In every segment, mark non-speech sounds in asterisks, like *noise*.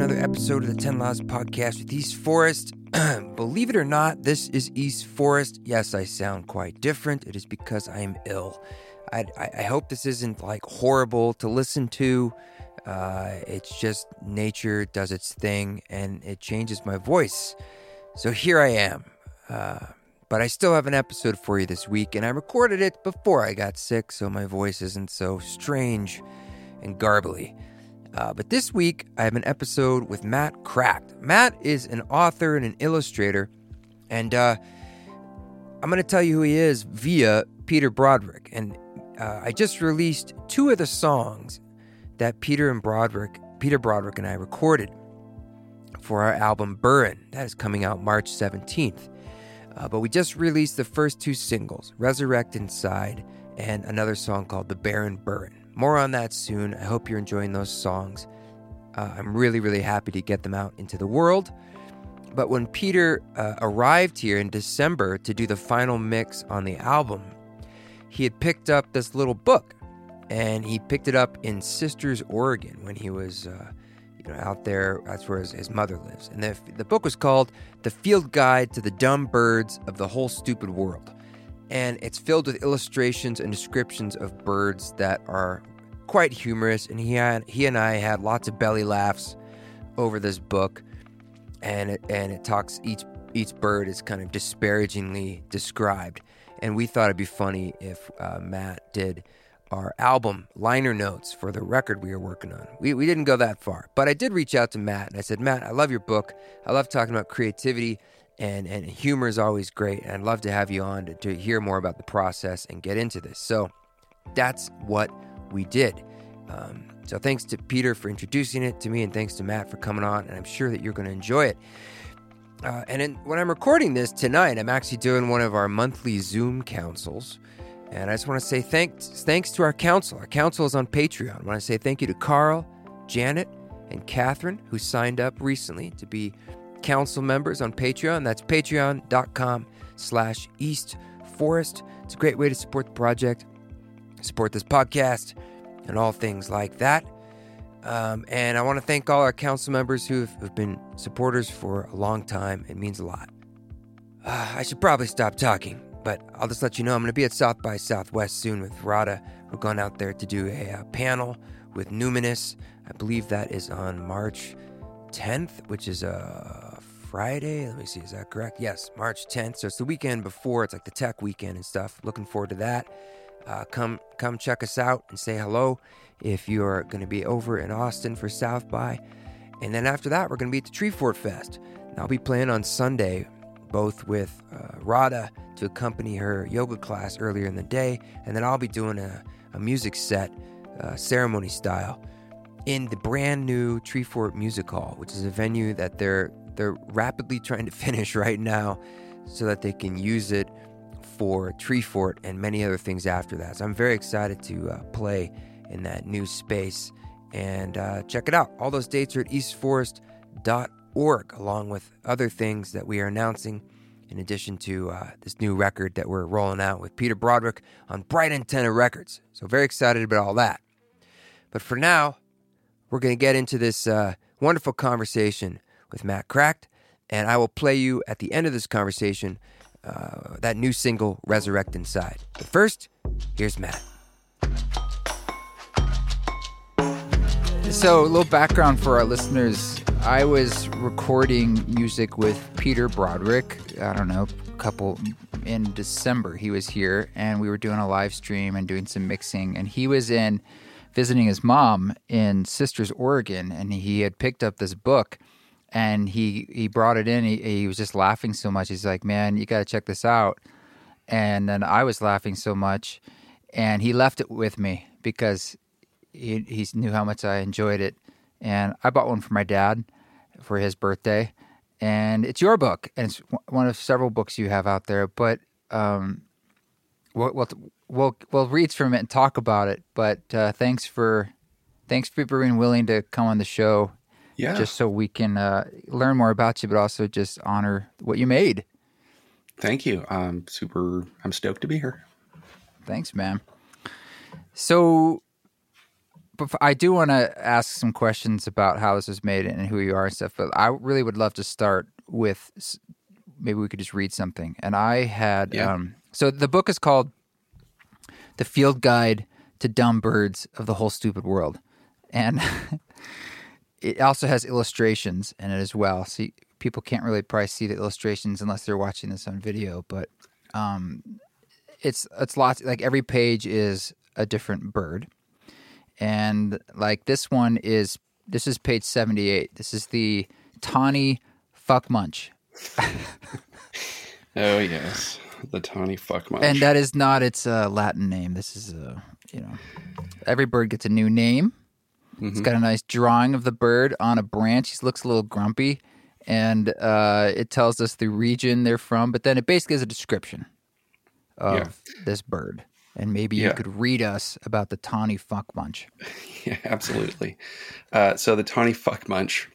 another episode of the 10 Laws Podcast with East Forest. *clears throat* Believe it or not, this is East Forest. Yes, I sound quite different. It is because I am ill. I, I, I hope this isn't like horrible to listen to. Uh, it's just nature does its thing and it changes my voice. So here I am. Uh, but I still have an episode for you this week, and I recorded it before I got sick, so my voice isn't so strange and garbly. Uh, but this week, I have an episode with Matt Kracht. Matt is an author and an illustrator, and uh, I'm going to tell you who he is via Peter Broderick. And uh, I just released two of the songs that Peter and Broderick, Peter Broderick and I recorded for our album Burren. That is coming out March 17th. Uh, but we just released the first two singles, Resurrect Inside and another song called The Baron Burren. More on that soon. I hope you're enjoying those songs. Uh, I'm really, really happy to get them out into the world. But when Peter uh, arrived here in December to do the final mix on the album, he had picked up this little book, and he picked it up in Sisters, Oregon, when he was, uh, you know, out there. That's where his, his mother lives. And the, the book was called "The Field Guide to the Dumb Birds of the Whole Stupid World." And it's filled with illustrations and descriptions of birds that are quite humorous. And he had, he and I had lots of belly laughs over this book, and it and it talks each each bird is kind of disparagingly described. And we thought it'd be funny if uh, Matt did our album liner notes for the record we were working on. We, we didn't go that far, but I did reach out to Matt and I said, Matt, I love your book. I love talking about creativity and and humor is always great. And I'd love to have you on to, to hear more about the process and get into this. So that's what we did. Um, so thanks to Peter for introducing it to me, and thanks to Matt for coming on. And I'm sure that you're going to enjoy it. Uh, and in, when I'm recording this tonight, I'm actually doing one of our monthly Zoom councils. And I just want to say thanks, thanks to our council. Our council is on Patreon. I want to say thank you to Carl, Janet, and Catherine, who signed up recently to be council members on Patreon. That's patreon.com slash East Forest. It's a great way to support the project, support this podcast, and all things like that. Um, and I want to thank all our council members who have, been supporters for a long time. It means a lot. Uh, I should probably stop talking, but I'll just let you know I'm going to be at South by Southwest soon with Rada. We're going out there to do a, a panel with Numinous. I believe that is on March 10th, which is a Friday. Let me see, is that correct? Yes, March 10th. So it's the weekend before. It's like the tech weekend and stuff. Looking forward to that. Uh, come, come check us out and say hello if you're going to be over in Austin for South by. And then after that, we're going to be at the Treefort Fest. And I'll be playing on Sunday, both with uh, Rada to accompany her yoga class earlier in the day, and then I'll be doing a, a music set, uh, ceremony style in the brand new Treefort Music Hall, which is a venue that they're they're rapidly trying to *laughs* finish right now so that they can use it for Treefort and many other things after that. So I'm very excited to uh, play in that new space and uh, check it out. All those dates are at eastforest.org, along with other things that we are announcing in addition to uh, this new record that we're rolling out with Peter Broderick on Bright Antenna Records. So very excited about all that. But for now, we're going to get into this uh, wonderful conversation with Matt Kracht, and I will play you at the end of this conversation uh, that new single, Resurrect Inside. But first, here's Matt. So, a little background for our listeners. I was recording music with Peter Broderick, I don't know, a couple in December. He was here and we were doing a live stream and doing some mixing, and he was in visiting his mom in Sisters, Oregon, and he had picked up this book and he he brought it in. He, he was just laughing so much. He's like, "Man, you got to check this out." And then I was laughing so much, and he left it with me because he he knew how much I enjoyed it. And I bought one for my dad for his birthday, and it's your book, and it's one of several books you have out there. But um, we'll we'll we'll, read from it and talk about it. But uh, thanks for thanks for being willing to come on the show. Yeah. Just so we can uh, learn more about you, but also just honor what you made. Thank you. I'm super. I'm stoked to be here. Thanks, man. So, bef- I do want to ask some questions about how this was made and who you are and stuff. But I really would love to start with maybe we could just read something. And I had Yeah. um, so the book is called "The Field Guide to Dumb Birds of the Whole Stupid World," and *laughs* it also has illustrations in it as well. See, people can't really probably see the illustrations unless they're watching this on video, but um, it's it's lots like every page is a different bird, and like this one is this is page seventy eight. This is the tawny fuck munch, *laughs* Oh yes, the tawny fuck munch. and that is not its uh, Latin name. This is a you know every bird gets a new name. It's got a nice drawing of the bird on a branch. He looks a little grumpy, and uh, it tells us the region they're from. But then it basically is a description of Yeah. this bird. And maybe you could read us about the tawny fuck munch. *laughs* Yeah, absolutely. Uh, so the tawny fuck munch,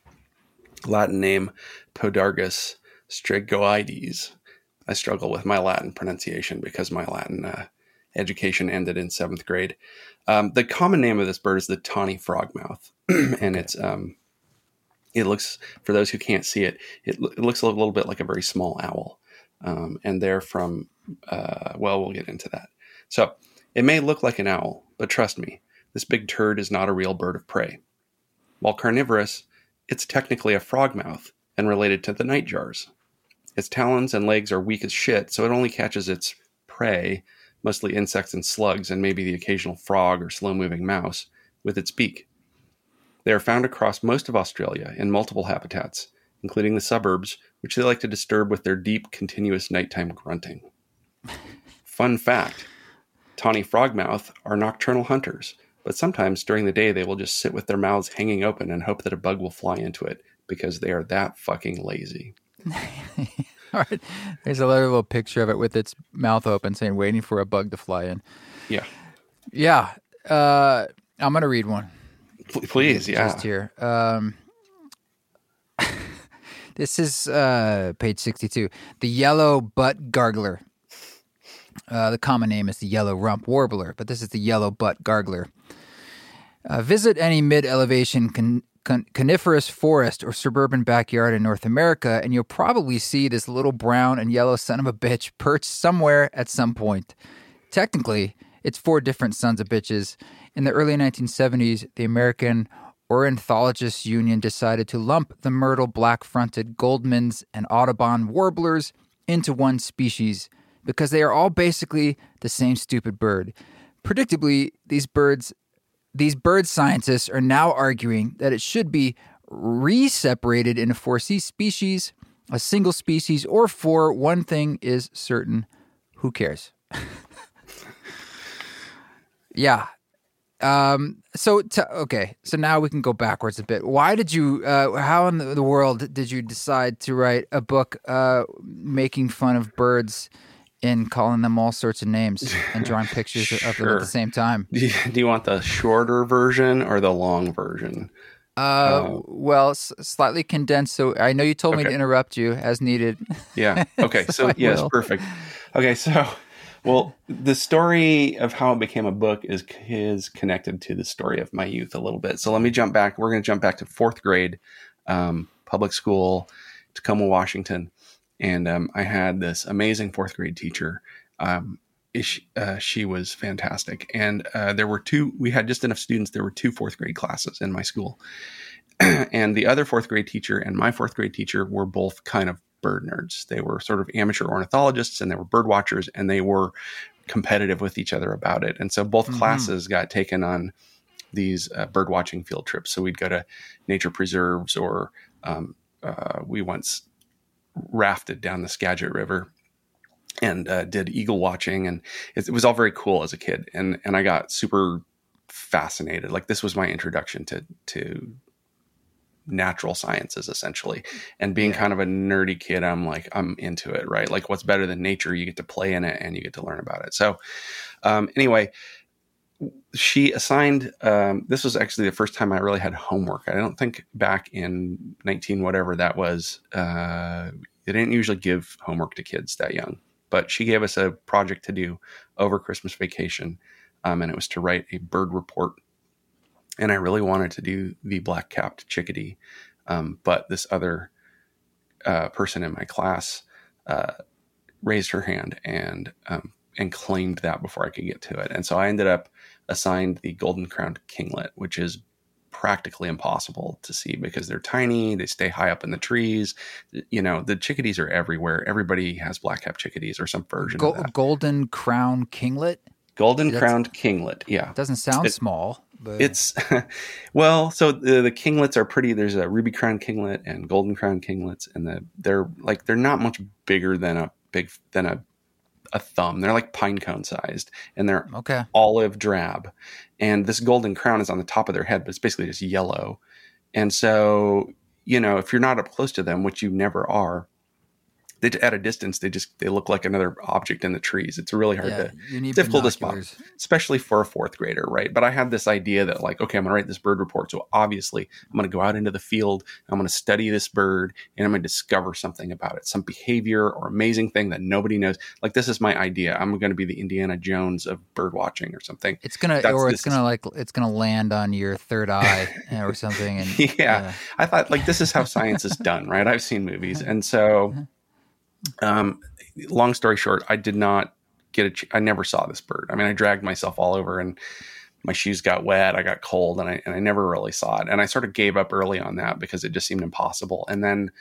Latin name Podargus strigoides. I struggle with my Latin pronunciation because my Latin uh, education ended in seventh grade. Um, the common name of this bird is the tawny frogmouth, *clears throat* and it's um, it looks for those who can't see it, it, it looks a little bit like a very small owl, um, and they're from uh, well, we'll get into that. So it may look like an owl, but trust me, this big turd is not a real bird of prey. While carnivorous, it's technically a frogmouth and related to the nightjars. Its talons and legs are weak as shit, so it only catches its prey, mostly insects and slugs, and maybe the occasional frog or slow moving mouse, with its beak. They are found across most of Australia in multiple habitats, including the suburbs, which they like to disturb with their deep, continuous nighttime grunting. *laughs* Fun fact Tawny frogmouth are nocturnal hunters, but sometimes during the day they will just sit with their mouths hanging open and hope that a bug will fly into it because they are that fucking lazy. *laughs* All right. *laughs* There's a little picture of it with its mouth open saying, waiting for a bug to fly in. Yeah. Yeah. Uh, I'm going to read one. Please, yeah. just here. Um, *laughs* this is uh, page 62. The yellow butt gargler. Uh, the common name is the yellow rump warbler, but this is the yellow butt gargler. Uh, visit any mid elevation con- con- coniferous forest or suburban backyard in North America, and you'll probably see this little brown and yellow son of a bitch perched somewhere at some point. Technically, it's four different sons of bitches. In the early 1970s, the American Ornithologists Union decided to lump the myrtle black fronted Goldmans and Audubon warblers into one species because they are all basically the same stupid bird. Predictably, these birds these bird scientists are now arguing that it should be re-separated into four C species, a single species, or four. One thing is certain: who cares? *laughs* yeah. Um. So okay. So now we can go backwards a bit. Why did you? Uh, how in the, the world did you decide to write a book uh, making fun of birds? And calling them all sorts of names and *laughs* drawing pictures of them at the same time. Do you, do you want the shorter version or the long version? Uh, well, s- slightly condensed. So I know you told me to interrupt you as needed. Yeah. *laughs* Okay. So so, yes, will. perfect. Okay. So, well, the story of how it became a book is is connected to the story of my youth a little bit. So let me jump back. We're going to jump back to fourth grade, um, public school, Tacoma, Washington, and um, I had this amazing fourth grade teacher. Um, she, uh, she was fantastic, and uh, there were two. We had just enough students. There were two fourth grade classes in my school, *clears throat* and the other fourth grade teacher and my fourth grade teacher were both kind of bird nerds. They were sort of amateur ornithologists and they were bird watchers and they were competitive with each other about it. And so both Mhm. classes got taken on these uh, bird watching field trips. So we'd go to nature preserves or um, uh, we once rafted down the Skagit River and uh, did eagle watching and it, it was all very cool as a kid and and I got super fascinated. Like this was my introduction to to natural sciences essentially. And being Yeah. kind of a nerdy kid i'm like i'm into it right? Like what's better than nature? You get to play in it and you get to learn about it. So um, anyway she assigned um, this was actually the first time i really had homework. I don't think back in 19 whatever that was uh, they didn't usually give homework to kids that young but she gave us a project to do over christmas vacation um, and it was to write a bird report. And I really wanted to do the black capped chickadee, um, but this other uh, person in my class uh, raised her hand and um, and claimed that before I could get to it, and so I ended up assigned the golden crowned kinglet, which is practically impossible to see because they're tiny. They stay high up in the trees. You know, the chickadees are everywhere. Everybody has black cap chickadees or some version Go- of that. golden crown kinglet. Golden That's- crowned kinglet. Yeah. Doesn't sound It- small, but It's *laughs* well, so the, the kinglets are pretty. There's a ruby crown kinglet and golden crown kinglets, and the they're like they're not much bigger than a big than a a thumb. They're like pine cone sized, and they're okay. olive drab. And this golden crown is on the top of their head, but it's basically just yellow. And so, you know, if you're not up close to them, which you never are, they, at a distance, they just they look like another object in the trees. It's really hard Yeah, to difficult to spot. especially for a fourth grader, right? But I had this idea that, like, okay, I'm going to write this bird report. So obviously, I'm going to go out into the field. I'm going to study this bird and I'm going to discover something about it, some behavior or amazing thing that nobody knows. Like, this is my idea. I'm going to be the Indiana Jones of bird watching or something. It's gonna, That's- or it's gonna like, it's gonna land on your third eye *laughs* eh, or something. And Yeah. Uh, I thought, like, this is how science is done, right? I've seen movies. And so, uh-huh. Um, long story short, I did not get a, ch- I never saw this bird. I mean, I dragged myself all over and my shoes got wet. I got cold and I, and I never really saw it. And I sort of gave up early on that because it just seemed impossible. And then,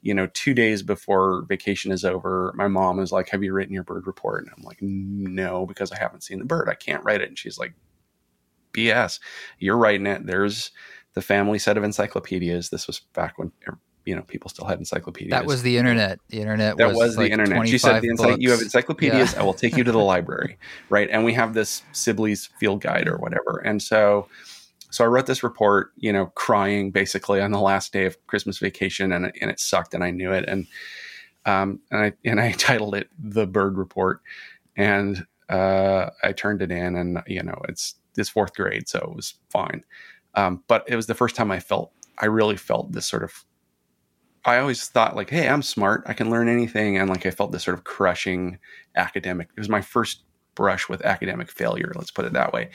you know, two days before vacation is over, my mom is like, have you written your bird report? And I'm like, no, because I haven't seen the bird. I can't write it. And she's like, BS, you're writing it. There's the family set of encyclopedias. This was back when, you know, people still had encyclopedias. that was the internet. The internet That was, was, the like internet. She said, 25 the ency- "You have encyclopedias. Yeah. I will take you to the *laughs* library, right?" And we have this Sibley's field guide or whatever. And so, so I wrote this report, you know, crying basically on the last day of Christmas vacation, and it, and it sucked, and I knew it, and um, and I and I *laughs* titled it "The Bird Report," and uh, I turned it in, and you know, it's it's fourth grade, so it was fine. Um, but it was the first time I felt I really felt this sort of I always thought like, hey, I'm smart. I can learn anything. And like I felt this sort of crushing academic. It was my first brush with academic failure, let's put it that way.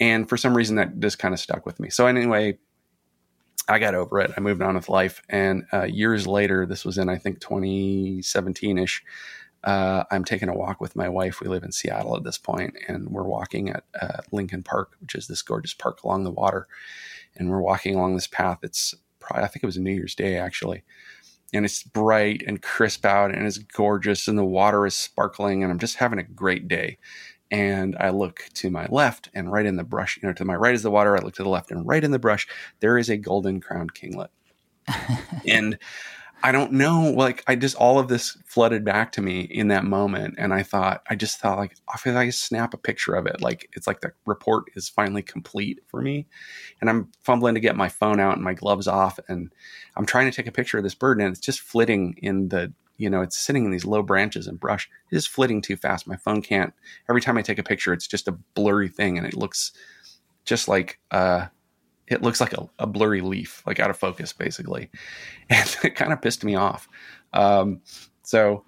And for some reason that just kind of stuck with me. So anyway, I got over it. I moved on with life. And uh, years later, this was in I think 2017-ish. Uh, I'm taking a walk with my wife. We live in Seattle at this point, and we're walking at uh, Lincoln Park, which is this gorgeous park along the water. And we're walking along this path. It's probably, I think it was New Year's Day actually. And it's bright and crisp out and it's gorgeous and the water is sparkling and I'm just having a great day. And I look to my left and right in the brush, you know, to my right is the water. I look to the left and right in the brush, there is a golden crowned kinglet. *laughs* and I don't know, like I just all of this flooded back to me in that moment, and I thought, I just thought, like, I feel I snap a picture of it, like it's like the report is finally complete for me, and I'm fumbling to get my phone out and my gloves off, and I'm trying to take a picture of this bird, and it's just flitting in the, you know, it's sitting in these low branches and brush, it's flitting too fast. My phone can't. Every time I take a picture, it's just a blurry thing, and it looks just like uh it looks like a, a blurry leaf, like out of focus, basically. *laughs* And it kind of pissed me off. Um, so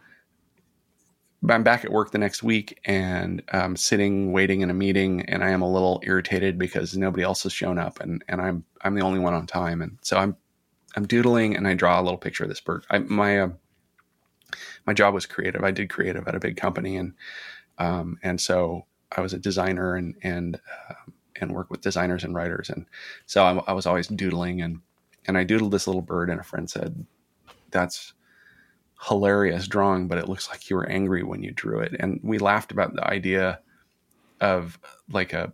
I'm back at work the next week and I'm sitting waiting in a meeting and I am a little irritated because nobody else has shown up and, and I'm I'm the only one on time. And so I'm I'm doodling and I draw a little picture of this bird. I, my uh, my job was creative. I did creative at a big company and um, and so I was a designer and and um, and work with designers and writers. And so I, I, was always doodling and, and I doodled this little bird and a friend said, that's hilarious drawing, but it looks like you were angry when you drew it. And we laughed about the idea of like a,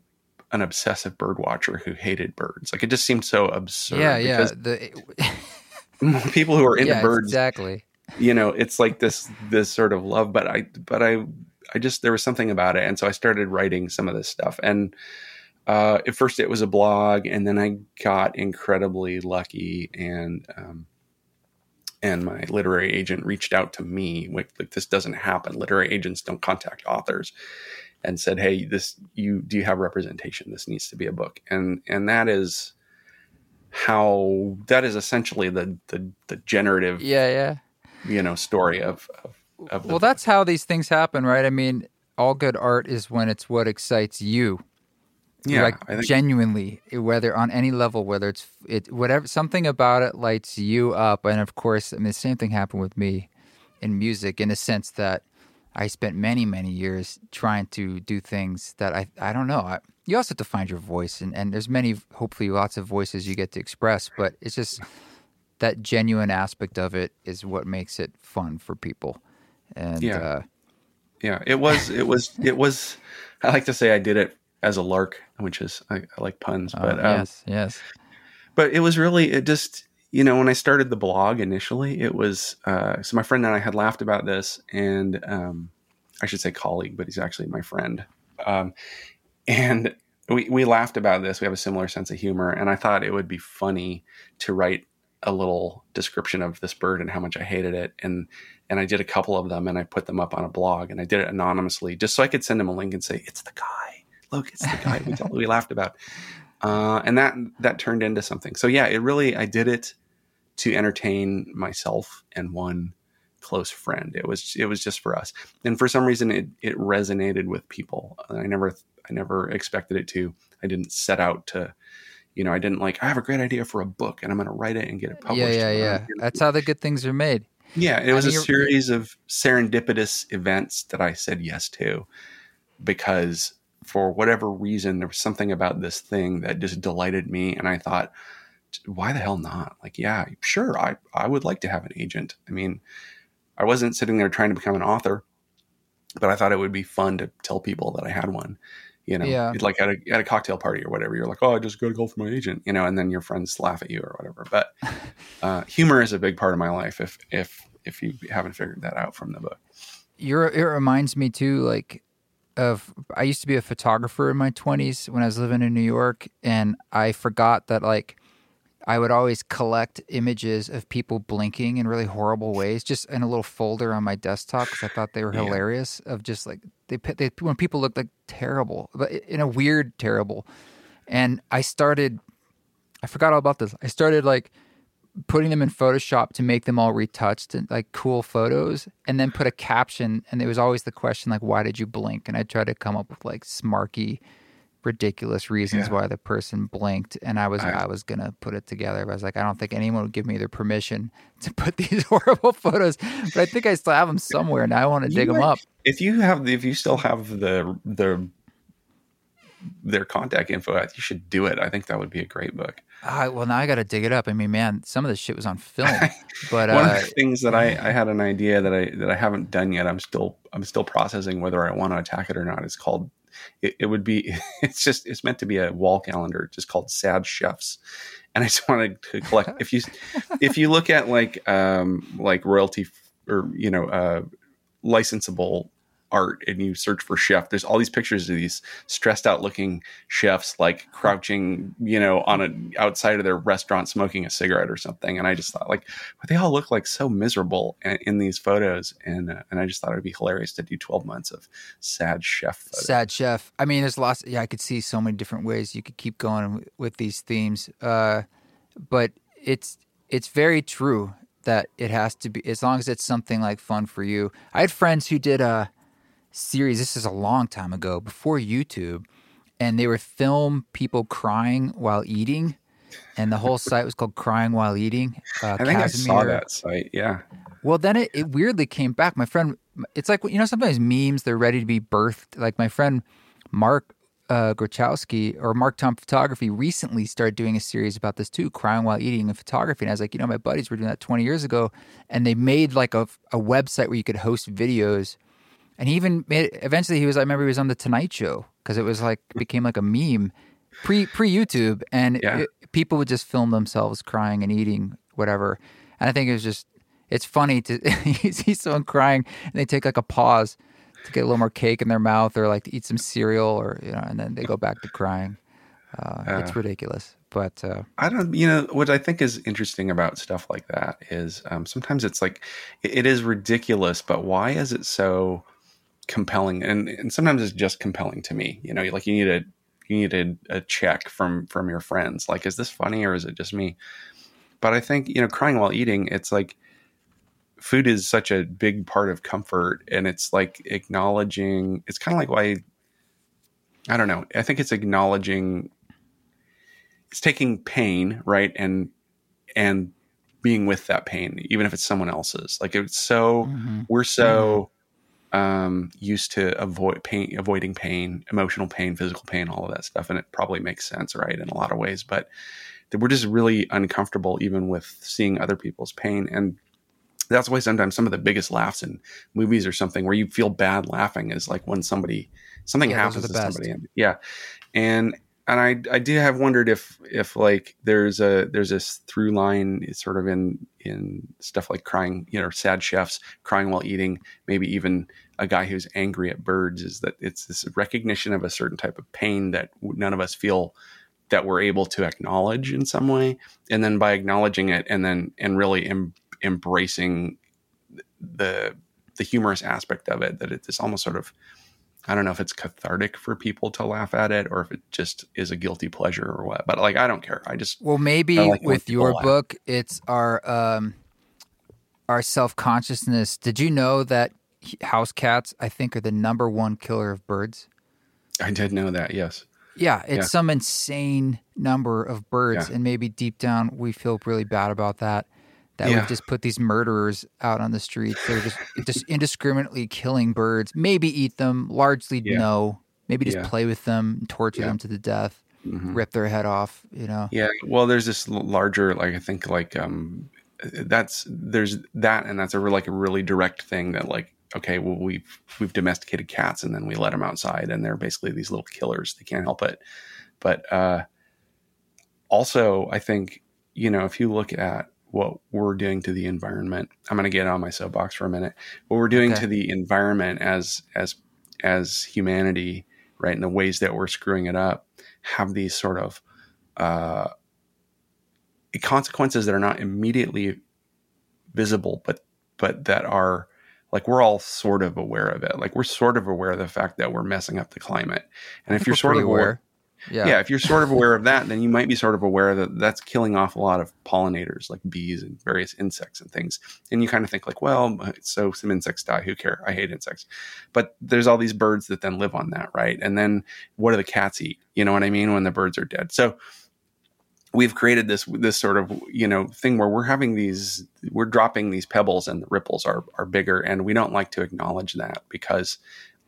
an obsessive bird watcher who hated birds. Like it just seemed so absurd. Yeah, yeah. The, *laughs* *laughs* people who are into yeah, birds, exactly. you know, it's like this, this sort of love, but I, but I, I just, there was something about it. And so I started writing some of this stuff and, uh, at first it was a blog and then I got incredibly lucky and, um, and my literary agent reached out to me like, like this doesn't happen. Literary agents don't contact authors and said, Hey, this, you, do you have representation? This needs to be a book. And, and that is how, that is essentially the, the, the generative, Yeah, yeah. you know, story of, of, of Well, that's how these things happen, right? I mean, all good art is when it's what excites you. Yeah, like think genuinely, whether on any level, whether it's it whatever something about it lights you up, and of course, I mean the same thing happened with me in music in a sense that I spent many many years trying to do things that I I don't know. I, you also have to find your voice, and and there's many hopefully lots of voices you get to express, but it's just that genuine aspect of it is what makes it fun for people, and Yeah. uh, yeah, it was it was it was. I like to say I did it as a lark, which is I, I like puns, uh, but um, yes, yes, but it was really it just you know when i started the blog initially it was uh, so my friend and i had laughed about this and um, i should say colleague but he's actually my friend. Um, and we, we laughed about this. We have a similar sense of humor and i thought it would be funny to write a little description of this bird and how much i hated it. And and i did a couple of them and i put them up on a blog and i did it anonymously just so i could send him a link and say it's the guy look it's the guy we, we laughed about uh, and that that turned into something. So yeah, it really I did it to entertain myself and one close friend. It was it was just for us, and for some reason it it resonated with people. I never I never expected it to. I didn't set out to, you know, I didn't like I have a great idea for a book and I'm going to write it and get it published. yeah, yeah, yeah. That's how the good things are made. Yeah, it I was mean, a series of serendipitous events that I said yes to because for whatever reason there was something about this thing that just delighted me and I thought why the hell not? Like yeah, sure, I I would like to have an agent. I mean, I wasn't sitting there trying to become an author, but I thought it would be fun to tell people that I had one. You know, Yeah. Like at a at a cocktail party or whatever, you're like, oh, I just got to go for my agent, you know, and then your friends laugh at you or whatever. But *laughs* uh, humor is a big part of my life. If if if you haven't figured that out from the book, You're, it reminds me too, like of I used to be a photographer in my 20s when I was living in New York, and I forgot that like I would always collect images of people blinking in really horrible ways, just in a little folder on my desktop because I thought they were Yeah. hilarious. Of just like they, they when people looked like terrible, but in a weird terrible. And I started, I forgot all about this. I started like putting them in Photoshop to make them all retouched and like cool photos, and then put a caption. And there was always the question like, "Why did you blink?" And I tried to come up with like smarky, ridiculous reasons Yeah. why the person blinked. And I was I- I, was gonna put it together, but I was like, I don't think anyone would give me their permission to put *laughs* these horrible photos. But I think I still have them somewhere, and I want to dig You them up. if you have if you still have the the their contact info, you should do it. I think that would be a great book. Ah, well, now I got to dig it up. I mean, man, some of this shit was on film, *laughs* but One uh, of the things that I, I had an idea that I that I haven't done yet. I'm still I'm still processing whether I want to attack it or not. It's called it, it would be *laughs* it's just it's meant to be a wall calendar just called sad chefs and i just wanted to collect if you *laughs* if you look at like um like royalty or you know uh licensable art and you search for chef there's all these pictures of these stressed out looking chefs like crouching you know on a outside of their restaurant smoking a cigarette or something and i just thought like but they all look like so miserable in, in these photos and uh, and i just thought it'd be hilarious to do 12 months of sad chef photos. Sad chef. I mean, there's lots. Yeah, I could see so many different ways you could keep going with these themes. Uh, but it's it's very true that it has to be as long as it's something like fun for you. I had friends who did a series. This is a long time ago, before YouTube, and they would film people crying while eating, and the whole site was called "Crying While Eating." Uh, i think i saw that site yeah well, then it, it weirdly came back. My friend, it's like, you know, sometimes memes, they're ready to be birthed. Like my friend Mark uh, Grochowski or Mark Tom Photography recently started doing a series about this too, crying while eating and photography. And I was like, you know, my buddies were doing that 20 years ago. And they made like a, a website where you could host videos. And he even made, eventually he was, I remember he was on the Tonight Show because it was like, became like a meme pre pre YouTube. And Yeah. it- people would just film themselves crying and eating whatever. And I think it was just, it's funny to *laughs* you see someone crying and they take like a pause to get a little more cake in their mouth or like to eat some cereal or you know and then they go back to crying uh, it's Uh. ridiculous but uh, I don't, you know, what I think is interesting about stuff like that is um, sometimes it's like it, it is ridiculous, but why is it so compelling? And and sometimes it's just compelling to me. You know, like you need a you need a, a check from from your friends. Like, is this funny or is it just me? But I think you know, crying while eating, it's like food is such a big part of comfort, and it's like acknowledging. It's kind of like why I don't know. I think it's acknowledging it's taking pain, right? And and being with that pain, even if it's someone else's. Like it's so mm-hmm. we're so mm-hmm. Um used to avoid pain avoiding pain, emotional pain, physical pain, all of that stuff. And it probably makes sense, right, in a lot of ways. But we're just really uncomfortable even with seeing other people's pain. And that's why sometimes some of the biggest laughs in movies or something where you feel bad laughing is like when somebody something yeah, happens to best. somebody. And, yeah, and and I I do have wondered if if like there's a there's this through line sort of in in stuff like crying you know sad chefs crying while eating. Maybe even a guy who's angry at birds is that it's this recognition of a certain type of pain that none of us feel that we're able to acknowledge in some way. And then by acknowledging it and then and really em- embracing the the humorous aspect of it that it's almost sort of I don't know if it's cathartic for people to laugh at it or if it just is a guilty pleasure or what. But like I don't care. I just Well, maybe like with your laugh. book it's our um our self-consciousness. Did you know that house cats I think are the number one killer of birds? I did know that. Yes. Yeah, it's yeah. some insane number of birds yeah. and maybe deep down we feel really bad about that that yeah. we've just put these murderers out on the streets. They're just *laughs* just indiscriminately killing birds. Maybe eat them. Largely yeah. no. Maybe just yeah. play with them, torture them to the death, mm-hmm. rip their head off. You know. Yeah. Well, there's this larger, like I think, like um, that's there's that, and that's a like a really direct thing that like okay, well we've we've domesticated cats and then we let them outside and they're basically these little killers. They can't help it. But uh, also, I think you know if you look at what we're doing to the environment. I'm going to get on my soapbox for a minute. What we're doing okay. to the environment as as as humanity, right, and the ways that we're screwing it up, have these sort of uh, consequences that are not immediately visible, but but that are like we're all sort of aware of it. Like we're sort of aware of the fact that we're messing up the climate. And if you're sort of aware, yeah. yeah, if you're sort of aware of that, then you might be sort of aware that that's killing off a lot of pollinators like bees and various insects and things. And you kind of think like, well, so some insects die. Who care? I hate insects. But there's all these birds that then live on that, right? And then what do the cats eat? You know what I mean? When the birds are dead. So we've created this this sort of you know thing where we're having these we're dropping these pebbles and the ripples are are bigger and we don't like to acknowledge that because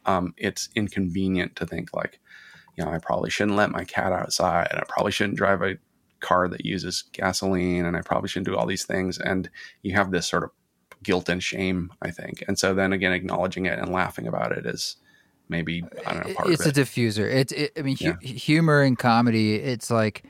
um, it's inconvenient to think like you know, I probably shouldn't let my cat outside. And I probably shouldn't drive a car that uses gasoline and I probably shouldn't do all these things. And you have this sort of guilt and shame, I think. And so then again, acknowledging it and laughing about it is maybe, I don't know, part it's of it. It's a diffuser. It's, it, I mean, yeah. humor and comedy, it's like,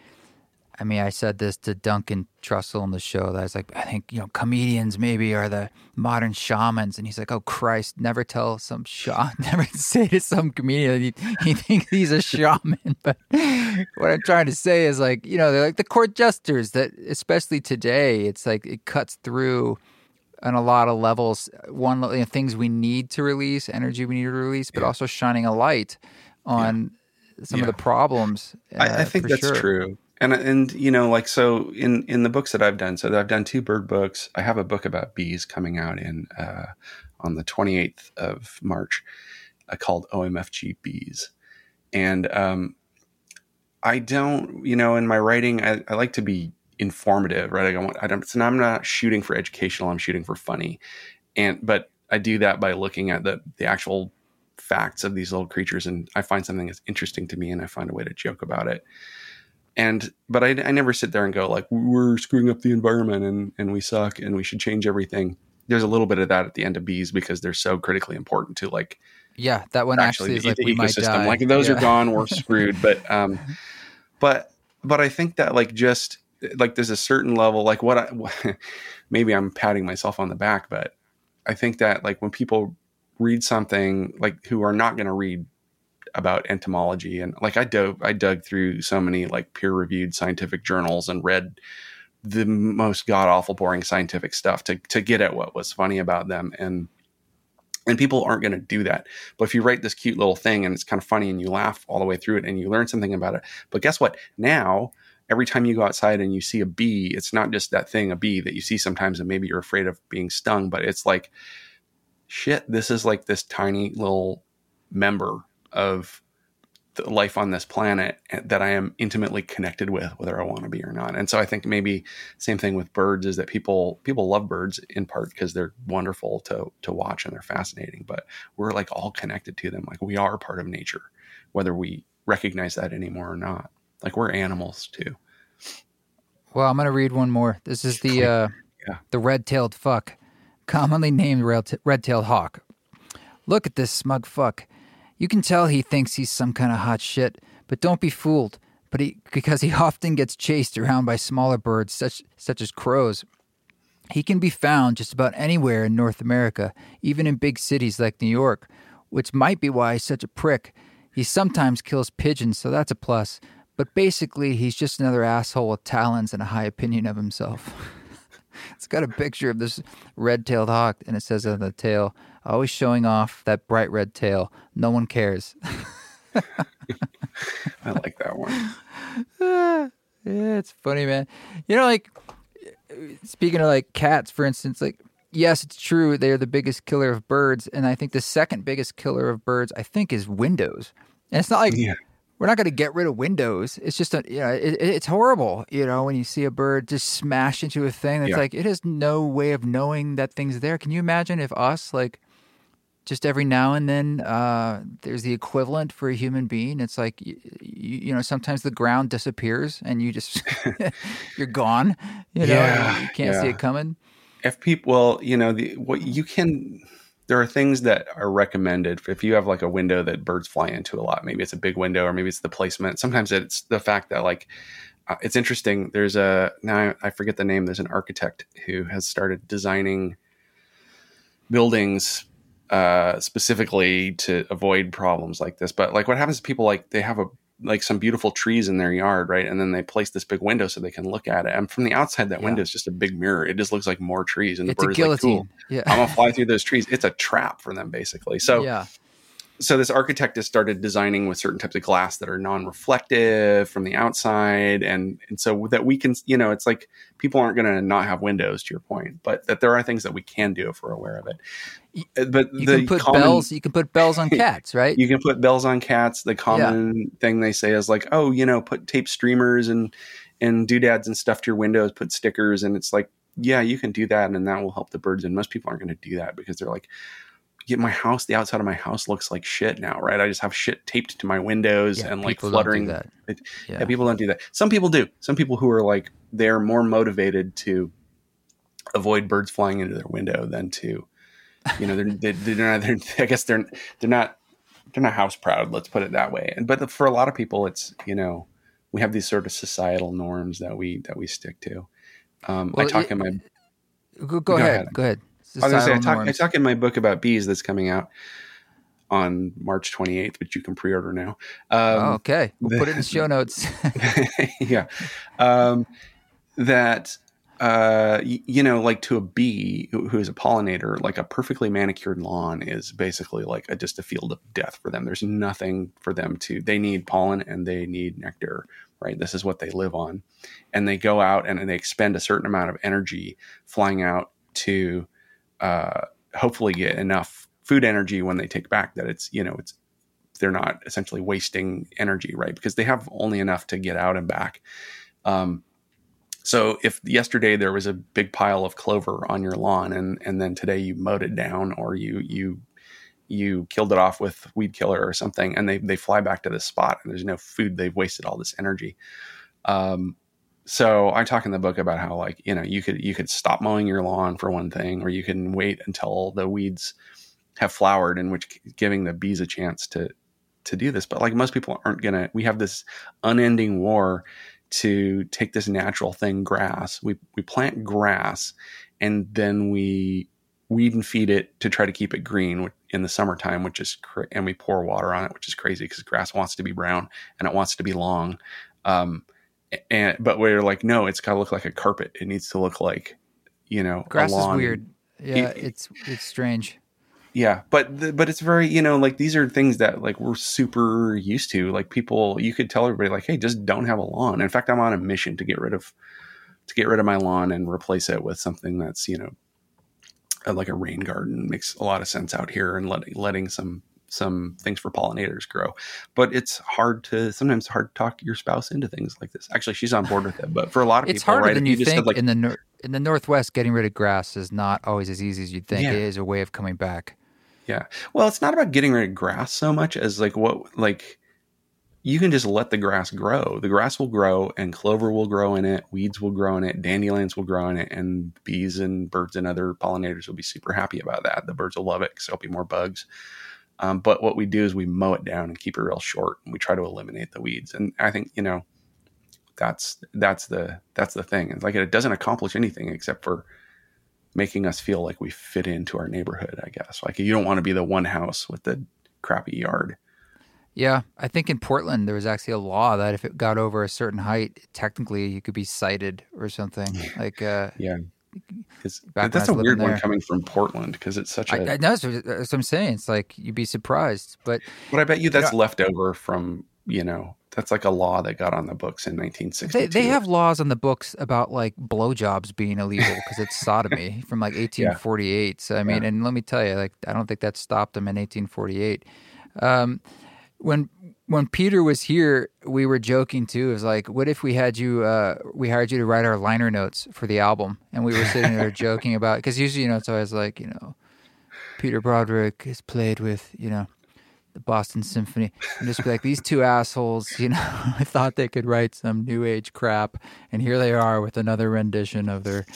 I mean, I said this to Duncan Trussell on the show that I was like, I think, you know, comedians maybe are the modern shamans. And he's like, oh, Christ, never tell some shaman, *laughs* never say to some comedian he, he thinks he's a shaman. *laughs* But what I'm trying to say is like, you know, they're like the court jesters that, especially today, it's like it cuts through on a lot of levels. One, you know, things we need to release, energy we need to release, but yeah. also shining a light on yeah. some yeah. of the problems. Uh, I, I, think that's sure. true and and you know like so in in the books that i've done so i've done two bird books. I have a book about bees coming out in uh, on the 28th of march uh, called omfg bees. And um, i don't you know in my writing I, I, like to be informative right? I don't i don't so i'm not shooting for educational i'm shooting for funny. And but i do that by looking at the the actual facts of these little creatures and i find something that's interesting to me and i find a way to joke about it and but I, I never sit there and go like we're screwing up the environment and and we suck and we should change everything. There's a little bit of that at the end of bees because they're so critically important to like yeah that one actually, actually is the, like the ecosystem. like those yeah. are gone we're *laughs* screwed but um but but i think that like just like there's a certain level like what i *laughs* maybe i'm patting myself on the back but i think that like when people read something like who are not going to read about entomology and like I dove I dug through so many like peer reviewed scientific journals and read the most god awful boring scientific stuff to to get at what was funny about them and and people aren't going to do that. But if you write this cute little thing and it's kind of funny and you laugh all the way through it and you learn something about it but guess what? Now every time you go outside and you see a bee it's not just that thing a bee that you see sometimes and maybe you're afraid of being stung but it's like shit this is like this tiny little member of the life on this planet that I am intimately connected with, whether I want to be or not. And so I think maybe same thing with birds is that people people love birds in part because they're wonderful to to watch and they're fascinating. But we're like all connected to them. Like we are part of nature, whether we recognize that anymore or not. Like we're animals too. Well, I'm gonna read one more. This is the uh, Yeah. the red-tailed fuck, commonly named red- red-tailed hawk. Look at this smug fuck. You can tell he thinks he's some kind of hot shit, but don't be fooled. But he *laughs* because he often gets chased around by smaller birds such such as crows. He can be found just about anywhere in North America, even in big cities like New York, which might be why he's such a prick. He sometimes kills pigeons, so that's a plus. But basically, he's just another asshole with talons and a high opinion of himself. *laughs* it's got a picture of this red tailed hawk, and it says on the tail, always showing off that bright red tail. No one cares. *laughs* I like that one. *sighs* yeah, it's funny, man. You know, like speaking of like cats, for instance, like yes, it's true they're the biggest killer of birds, and I think the second biggest killer of birds, I think, is windows. And it's not like Yeah. we're not going to get rid of windows. It's just a, you know, it- it's horrible. You know, when you see a bird just smash into a thing, it's Yeah. like it has no way of knowing that thing's there. Can you imagine if us like just every now and then uh, there's the equivalent for a human being. It's like you, you know sometimes the ground disappears and you just *laughs* you're gone. You know Yeah, you can't see it coming. if people well you know the what you can there are things that are recommended if you have like a window that birds fly into a lot maybe it's a big window or maybe it's the placement sometimes it's the fact that like uh, it's interesting there's a now I, I forget the name there's an architect who has started designing buildings uh specifically to avoid problems like this but like what happens to people like they have a like some beautiful trees in their yard, right? And then they place this big window so they can look at it. And from the outside, that Yeah. window is just a big mirror. It just looks like more trees, and the It's bird is like, "Cool, Yeah. I'm gonna fly through those trees." It's a trap for them, basically. So, yeah. So this architect has started designing with certain types of glass that are non-reflective from the outside, and and so that we can, you know, it's like people aren't going to not have windows, to your point, but that there are things that we can do if we're aware of it. But You can put common- bells. You can put bells on *laughs* cats, right? you can put bells on cats. The common thing they say is like, oh, you know, put tape streamers and and doodads and stuff to your windows, put stickers, and it's like, yeah, you can do that, and that will help the birds. And most people aren't going to do that because they're like, yeah, my house, the outside of my house looks like shit now, right? I just have shit taped to my windows Yeah, and like people don't do fluttering. that. It- Yeah. yeah, people don't do that. Some people do. Some people who are like they're more motivated to avoid birds flying into their window than to, you know, they're they're, they're not. They're, *laughs* I guess they're they're not they're not house proud. Let's put it that way. And but for a lot of people, it's you know we have these sort of societal norms that we that we stick to. Um, Well, I talk it- in my Go, go Go ahead. ahead. Go ahead. I was gonna say, I talk, I talk in my book about bees that's coming out on March 28th, which you can pre-order now. Um, oh, okay. We'll the- put it in the show *laughs* notes. *laughs* yeah. Um, that, uh, you know, like to a bee who, who is a pollinator, like a perfectly manicured lawn is basically like a, just a field of death for them. There's nothing for them to, they need pollen and they need nectar, right? This is what they live on. And they go out and, and they expend a certain amount of energy flying out to, uh, hopefully get enough food energy when they take back that it's, you know, it's, they're not essentially wasting energy, right? Because they have only enough to get out and back. Um, so if yesterday there was a big pile of clover on your lawn, and and then today you mowed it down, or you you you killed it off with weed killer or something, and they they fly back to this spot, and there's no food, they've wasted all this energy. Um, so I talk in the book about how like you know you could you could stop mowing your lawn for one thing, or you can wait until the weeds have flowered, in which giving the bees a chance to to do this. But like most people aren't gonna. We have this unending war to take this natural thing, grass. We we plant grass, and then we weed and feed it to try to keep it green in the summertime, which is cra- and we pour water on it, which is crazy because grass wants to be brown and it wants to be long. Um, and but we're like, no, it's got to look like a carpet. It needs to look like, you know, Grass is weird. Yeah, It- it's it's strange. Yeah, but the, but it's very you know like these are things that like we're super used to. Like people, you could tell everybody like, hey, just don't have a lawn. In fact, I'm on a mission to get rid of to get rid of my lawn and replace it with something that's you know like a rain garden makes a lot of sense out here and letting letting some some things for pollinators grow. But it's hard to sometimes hard to talk your spouse into things like this. Actually, she's on board with it, but for a lot of it's people, harder right, than you, think. said, like, in the nor- in the northwest, getting rid of grass is not always as easy as you'd think. Yeah. It is a way of coming back. Yeah. Well, it's not about getting rid of grass so much as like what like you can just let the grass grow. The grass will grow and clover will grow in it, weeds will grow in it, dandelions will grow in it, and bees and birds and other pollinators will be super happy about that. The birds will love it because there'll be more bugs. Um, but what we do is we mow it down and keep it real short and we try to eliminate the weeds. And I think, you know, that's that's the that's the thing. It's like it doesn't accomplish anything except for making us feel like we fit into our neighborhood, I guess. Like you don't want to be the one house with the crappy yard. Yeah, I think in Portland there was actually a law that if it got over a certain height, technically you could be cited or something. *laughs* Like, uh, Yeah. That's a weird one there. coming from Portland because it's such a. I, I know that's what, I'm saying. It's like you'd be surprised, but but I bet you that's know- left over from you know that's like a law that got on the books in 1960. they they have laws on the books about like blowjobs being illegal because it's sodomy *laughs* from like 1848. So I mean, Yeah. and let me tell you, like I don't think that stopped them in 1848. Um, when when Peter was here, we were joking too. It was like, what if we had you, uh, we hired you to write our liner notes for the album, and we were sitting there *laughs* joking about because usually, you know, it's always like, you know, Peter Broderick has played with, you know, the Boston Symphony, and just be like, these two assholes, you know, *laughs* I thought they could write some new age crap, and here they are with another rendition of their.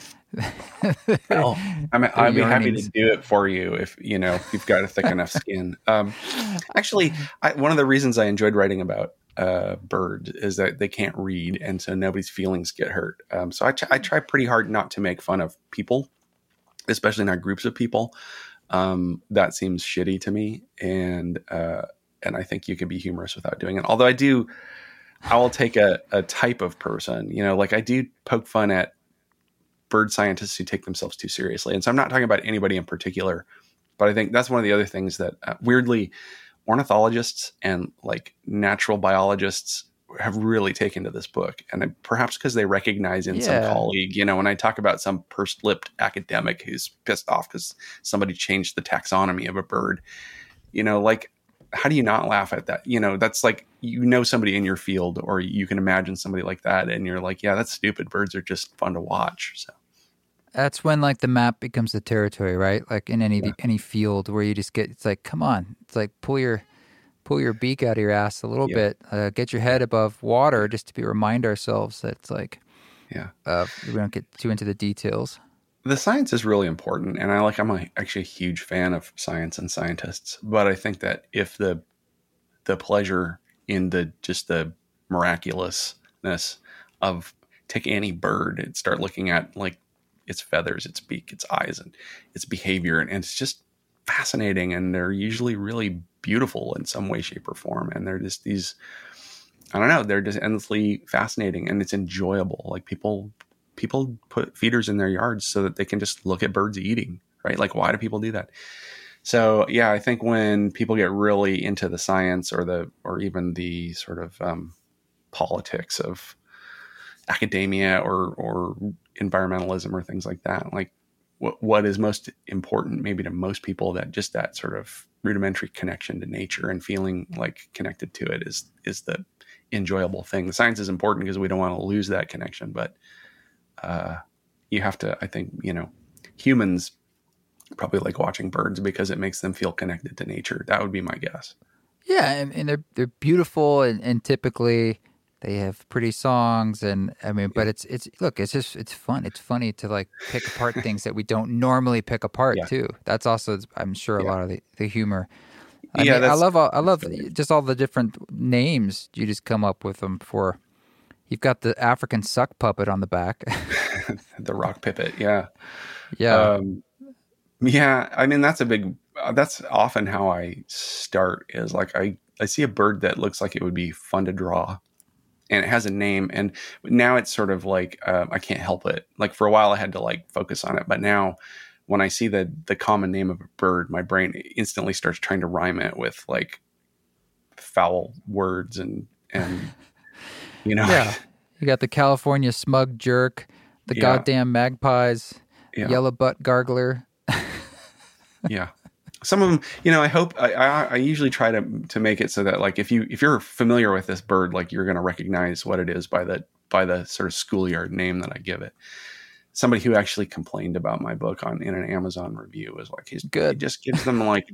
Well, *laughs* I mean, I'd be happy to do it for you if you know if you've got a thick enough skin. Um, actually, I, one of the reasons I enjoyed writing about uh, birds is that they can't read, and so nobody's feelings get hurt. Um, so I, t- I try pretty hard not to make fun of people, especially not groups of people. Um, that seems shitty to me, and uh, and I think you can be humorous without doing it. Although I do, I will take a, a type of person. You know, like I do poke fun at bird scientists who take themselves too seriously. And so I'm not talking about anybody in particular, but I think that's one of the other things that uh, weirdly ornithologists and like natural biologists have really taken to this book. And perhaps because they recognize in some colleague, you know, when I talk about some pursed lipped academic who's pissed off because somebody changed the taxonomy of a bird, you know, like, how do you not laugh at that? You know, that's like, you know, somebody in your field, or you can imagine somebody like that, and you're like, yeah, that's stupid. Birds are just fun to watch. So, That's when like the map becomes the territory, right? Like in any any field where you just get it's like, come on, it's like pull your pull your beak out of your ass a little Yeah. bit, uh, get your head above water, just to be remind ourselves that it's like yeah. uh, we don't get too into the details. the science is really important and i like i'm a, actually a huge fan of science and scientists but i think that if the the pleasure in the just the miraculousness of take any bird and start looking at like its feathers its beak its eyes and its behavior and, and it's just fascinating and they're usually really beautiful in some way shape or form and they're just these i don't know they're just endlessly fascinating and it's enjoyable like people people put feeders in their yards so that they can just look at birds eating, right? Like, why do people do that? So, yeah, I think when people get really into the science or the, or even the sort of um, politics of academia or, or environmentalism or things like that, like what, what is most important maybe to most people that just that sort of rudimentary connection to nature and feeling like connected to it is, is the enjoyable thing. The science is important because we don't want to lose that connection, but uh, you have to i think you know humans probably like watching birds because it makes them feel connected to nature that would be my guess Yeah, and, and they're they're beautiful, and, and typically they have pretty songs, and I mean, but it's it's look, it's just it's fun. It's funny to like pick apart things that we don't normally pick apart Yeah. too. That's also, I'm sure, a Yeah. lot of the, the humor. I Yeah, mean, I love all, I love just all the different names you just come up with them for. You've got the African suck puppet on the back. *laughs* *laughs* the rock pipit yeah yeah, um, yeah i mean that's a big uh, that's often how i start is like i i see a bird that looks like it would be fun to draw and it has a name and now it's sort of like um, i can't help it like for a while i had to like focus on it but now when i see the the common name of a bird my brain instantly starts trying to rhyme it with like foul words and and you know yeah. *laughs* You got the California smug jerk, the Yeah. goddamn magpies, yeah. yellow butt gargler. Yeah. Some of them, you know, I hope I, I, I usually try to to make it so that like if you if you're familiar with this bird, like you're going to recognize what it is by the by the sort of schoolyard name that I give it. Somebody who actually complained about my book on in an Amazon review was like, he's good. He just gives them like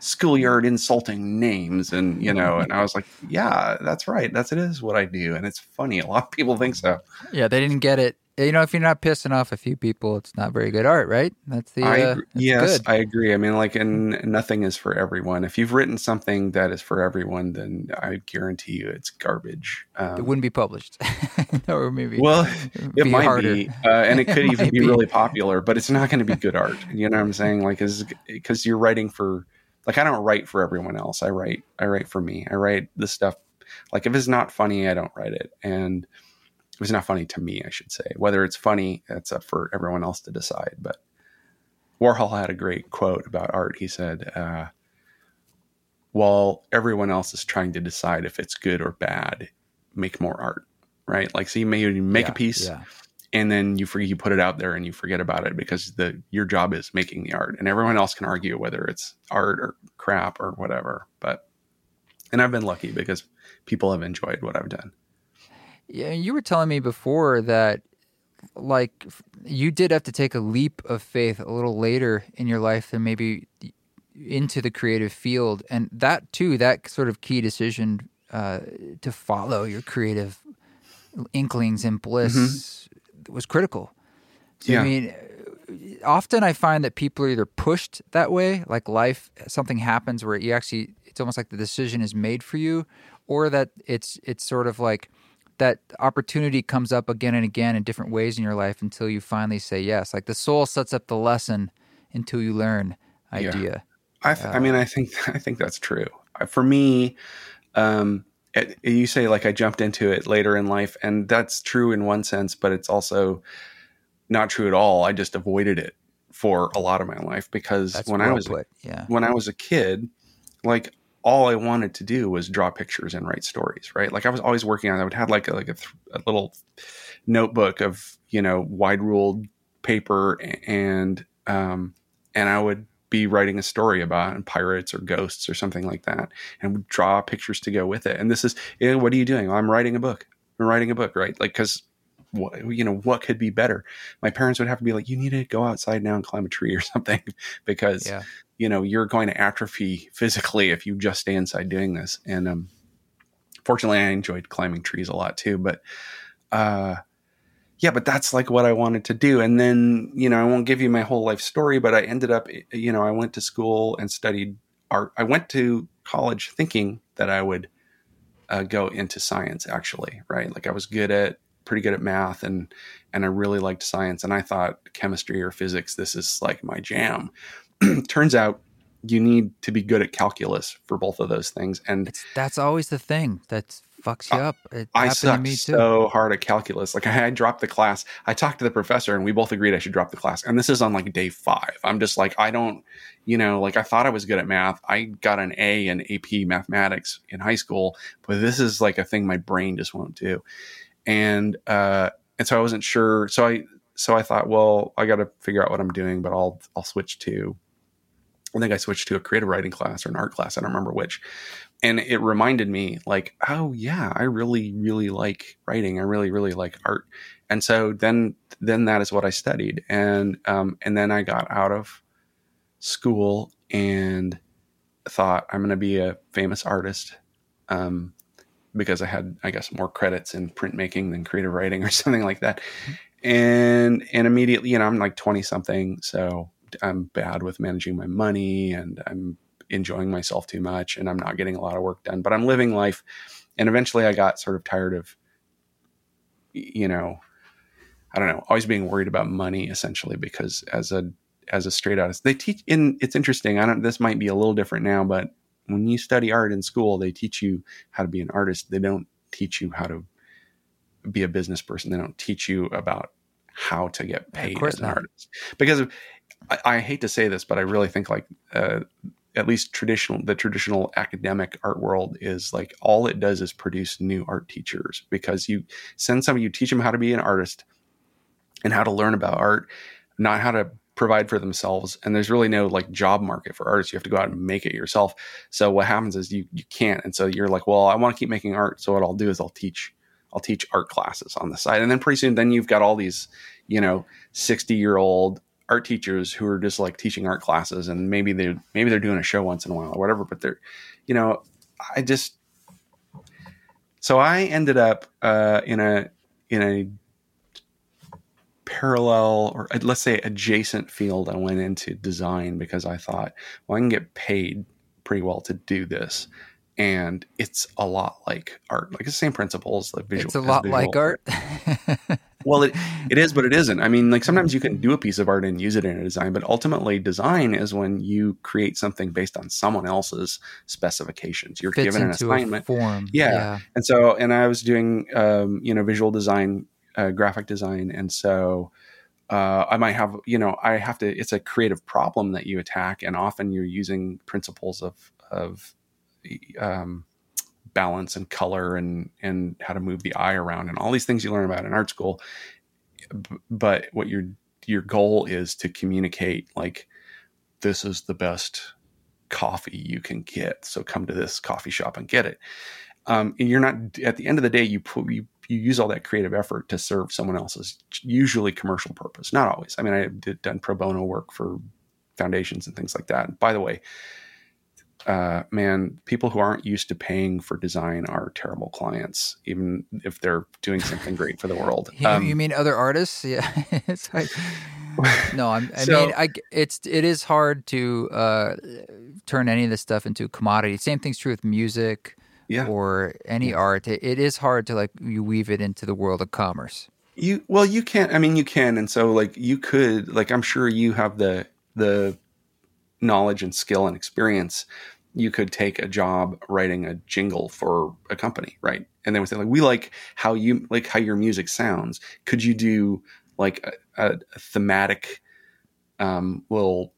schoolyard insulting names and you know and i was like yeah that's right. That's it is what i do. And it's funny. A lot of people think so. Yeah they didn't get it you know if you're not pissing off a few people it's not very good art right that's the I, uh, yes good. i agree i mean like and nothing is for everyone if you've written something that is for everyone then i guarantee you it's garbage um, it wouldn't be published *laughs* or maybe well it might harder. be uh, and it *laughs* could even be, be really popular but it's not going to be good art you know what i'm saying like is because you're writing for like I don't write for everyone else. I write I write for me. I write the stuff like if it's not funny, I don't write it. And it was not funny to me, I should say. Whether it's funny, that's up for everyone else to decide. But Warhol had a great quote about art. He said, uh, while everyone else is trying to decide if it's good or bad, make more art, right? Like, so you may make yeah, a piece yeah and then you forget you put it out there and you forget about it because the your job is making the art and everyone else can argue whether it's art or crap or whatever but and i've been lucky because people have enjoyed what i've done yeah you were telling me before that like you did have to take a leap of faith a little later in your life than maybe into the creative field and that too that sort of key decision uh, to follow your creative inklings and bliss mm-hmm was critical. So, yeah. I mean, often I find that people are either pushed that way, like life, something happens where you actually, it's almost like the decision is made for you, or that it's it's sort of like that opportunity comes up again and again in different ways in your life until you finally say yes. Like the soul sets up the lesson until you learn idea. Yeah. I, th- uh, I mean, I think *laughs* I think that's true. For me, um, it, you say like I jumped into it later in life, and that's true in one sense, but it's also not true at all. I just avoided it for a lot of my life because when I was yeah. when I was a kid, like all I wanted to do was draw pictures and write stories, right? Like I was always working on. I would have like a, like a, th- a little notebook of you know wide ruled paper and um, and I would be writing a story about pirates or ghosts or something like that and would draw pictures to go with it. And this is, know, what are you doing? I'm writing a book. I'm writing a book, right? Like, because you know what could be better my parents would have to be like you need to go outside now and climb a tree or *laughs* something because yeah. you know you're going to atrophy physically if you just stay inside doing this and um fortunately i enjoyed climbing trees a lot too but uh yeah, but that's like what I wanted to do. And then, you know, I won't give you my whole life story, but I ended up, you know, I went to school and studied art. I went to college thinking that I would uh, go into science, actually, right? Like I was good at, pretty good at math and, and I really liked science. And I thought chemistry or physics, this is like my jam. *clears throat* Turns out you need to be good at calculus for both of those things. And it's, that's always the thing. That's fucks you up. It I sucked so hard at calculus. Like I, I dropped the class. I talked to the professor, and we both agreed I should drop the class. And this is on like day five. I'm just like I don't, you know, like I thought I was good at math. I got an A in AP mathematics in high school, but this is like a thing my brain just won't do. And uh, and so I wasn't sure. So I so I thought, well, I got to figure out what I'm doing, but I'll I'll switch to I think I switched to a creative writing class or an art class. I don't remember which and it reminded me like oh yeah i really really like writing i really really like art and so then then that is what i studied and um, and then i got out of school and thought i'm going to be a famous artist um, because i had i guess more credits in printmaking than creative writing or *laughs* something like that mm-hmm. and and immediately you know i'm like 20 something so i'm bad with managing my money and i'm enjoying myself too much and I'm not getting a lot of work done, but I'm living life. And eventually I got sort of tired of, you know, I don't know, always being worried about money essentially because as a, as a straight artist, they teach in, it's interesting. I don't, this might be a little different now, but when you study art in school, they teach you how to be an artist. They don't teach you how to be a business person. They don't teach you about how to get paid as an not. artist because I, I, hate to say this, but I really think like uh, at least traditional the traditional academic art world is like all it does is produce new art teachers because you send somebody you teach them how to be an artist and how to learn about art not how to provide for themselves and there's really no like job market for artists. You have to go out and make it yourself. So what happens is you you can't. And so you're like well i want to keep making art so what i'll do is i'll teach i'll teach art classes on the side. And then pretty soon then you've got all these you know 60 year old art teachers who are just like teaching art classes and maybe they maybe they're doing a show once in a while or whatever but they're you know i just so i ended up uh, in a in a parallel or let's say adjacent field I went into design because I thought, well, I can get paid pretty well to do this. And it's a lot like art, like the same principles, like visual. It's a lot visual. like art. *laughs* well, it, it is, but it isn't. I mean, like sometimes you can do a piece of art and use it in a design, but ultimately, design is when you create something based on someone else's specifications. You're Fits given an assignment. form. Yeah. yeah. And so, and I was doing, um, you know, visual design uh, graphic design, and so uh, I might have, you know, I have to. It's a creative problem that you attack, and often you're using principles of of um, balance and color and and how to move the eye around and all these things you learn about in art school. But what your your goal is to communicate like this is the best coffee you can get. So come to this coffee shop and get it. Um, and you're not at the end of the day you put you you use all that creative effort to serve someone else's usually commercial purpose. Not always. I mean, I've done pro bono work for foundations and things like that. And by the way, uh, man, people who aren't used to paying for design are terrible clients, even if they're doing something great for the world. *laughs* You, Um, you mean other artists? *laughs* Yeah. it's like, *laughs* no, I'm, I So- mean, I, it's it is hard to uh, turn any of this stuff into a commodity. Same thing's true with music yeah. or any art. It, it is hard to like you weave it into the world of commerce. You well, you can't. I mean, you can, and so like you could, like I'm sure you have the the knowledge and skill and experience. You could take a job writing a jingle for a company, right? And they would say like, we like how you like how your music sounds. Could you do like a, a, a thematic, um, little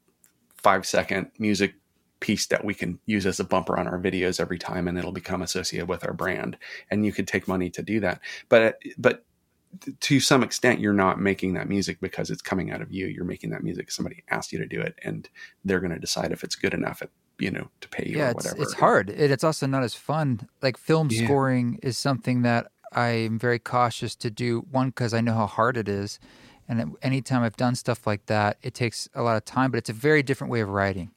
five second music piece that we can use as a bumper on our videos every time, and it'll become associated with our brand. And you could take money to do that, but but to some extent you're not making that music because it's coming out of you you're making that music somebody asked you to do it and they're going to decide if it's good enough at, you know to pay you yeah, or it's whatever it's hard. It, it's also not as fun. Like film Yeah. scoring is something that I'm very cautious to do. One because I know how hard it is, and anytime I've done stuff like that, it takes a lot of time. But it's a very different way of writing.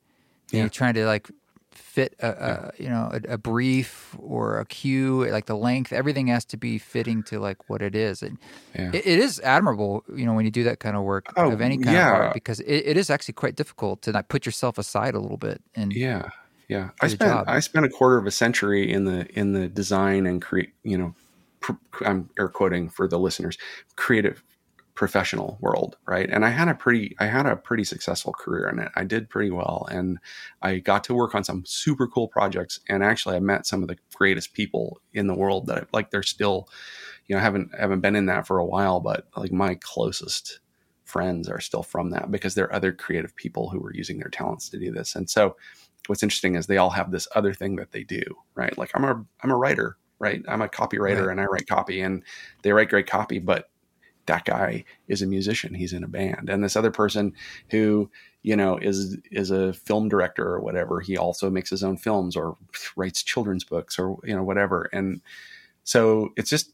Yeah. You're trying to like fit a, a you know a, a brief or a cue, like the length. Everything has to be fitting to like what it is, and yeah it, it is admirable. You know when you do that kind of work Oh, of any kind of art because it, it is actually quite difficult to not put yourself aside a little bit and yeah yeah i spent job. i spent a quarter of a century in the in the design and create you know pr- i'm air quoting for the listeners creative professional world right? And i had a pretty i had a pretty successful career in it. I did pretty well and i got to work on some super cool projects and actually i met some of the greatest people in the world that I, like they're still you know I haven't haven't been in that for a while but like my closest friends are still from that because there are other creative people who were using their talents to do this. And so what's interesting is they all have this other thing that they do right? Like i'm a i'm a writer right? I'm a copywriter Right. and i write copy and they write great copy but that guy is a musician he's in a band. And this other person who you know is is a film director or whatever he also makes his own films or writes children's books or you know whatever. And so it's just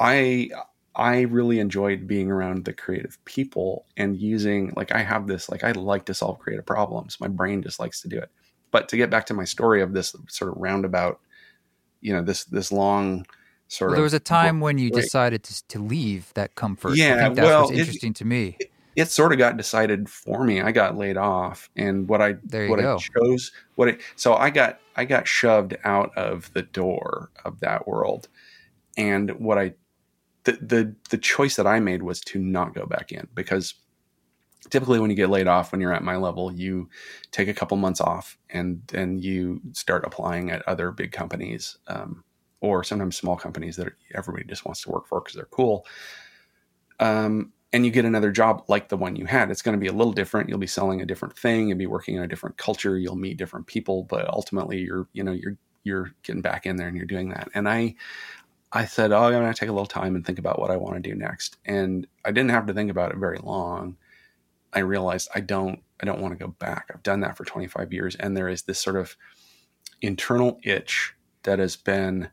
i i really enjoyed being around the creative people and using like i have this like i like to solve creative problems. My brain just likes to do it. But to get back to my story of this sort of roundabout you know this this long sort Well, of there was a time when you decided to, to leave that comfort. Yeah, that's well, what's it- interesting to me. it sort of got decided for me. I got laid off, and what I There you what go. I chose what I so I got I got shoved out of the door of that world, and what I the the the choice that I made was to not go back in because typically when you get laid off when you're at my level you take a couple months off and then you start applying at other big companies um, or sometimes small companies that everybody just wants to work for because they're cool. Um, and you get another job like the one you had. It's going to be a little different. You'll be selling a different thing. You'll be working in a different culture. You'll meet different people but ultimately you're you know you're you're getting back in there and you're doing that. And i i said oh i'm going to take a little time and think about what i want to do next. And i didn't have to think about it very long. I realized I don't I don't want to go back. I've done that for 25 years, and there is this sort of internal itch that has been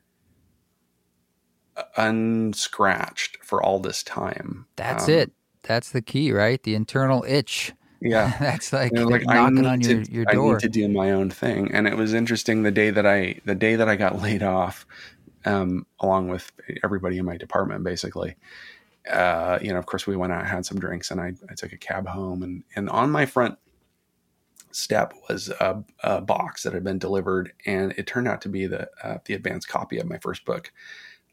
unscratched for all this time. That's um, it. That's the key, right? The internal itch. Yeah, *laughs* that's like, you know, like knocking on your, to, your door. I need to do my own thing, and it was interesting the day that I the day that I got *laughs* laid off, um, along with everybody in my department, basically. Uh, you know, of course, we went out, had some drinks, and I, I took a cab home, and and on my front step was a, a, box that had been delivered, and it turned out to be the uh, the advanced copy of my first book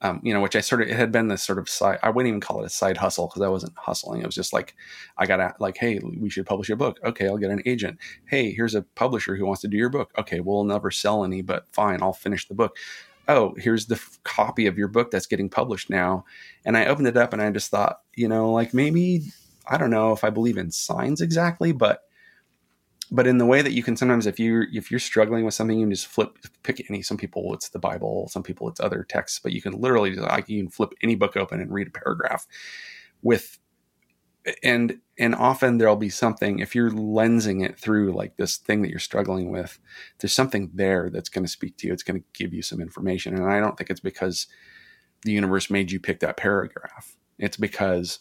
um, you know, which I sort of it had been this sort of side. I wouldn't even call it a side hustle because I wasn't hustling. It was just like I got like, hey, we should publish a book. Okay, I'll get an agent. Hey, here's a publisher who wants to do your book. Okay, we'll never sell any, but fine, I'll finish the book. Oh, here's the f- copy of your book that's getting published now. And I opened it up and I just thought, you know, like maybe I don't know if I believe in signs exactly, but but in the way that you can sometimes if you if you're struggling with something you can just flip pick any some people it's the bible some people it's other texts but you can literally like you can flip any book open and read a paragraph with and and often there'll be something if you're lensing it through like this thing that you're struggling with there's something there that's going to speak to you it's going to give you some information and i don't think it's because the universe made you pick that paragraph. It's because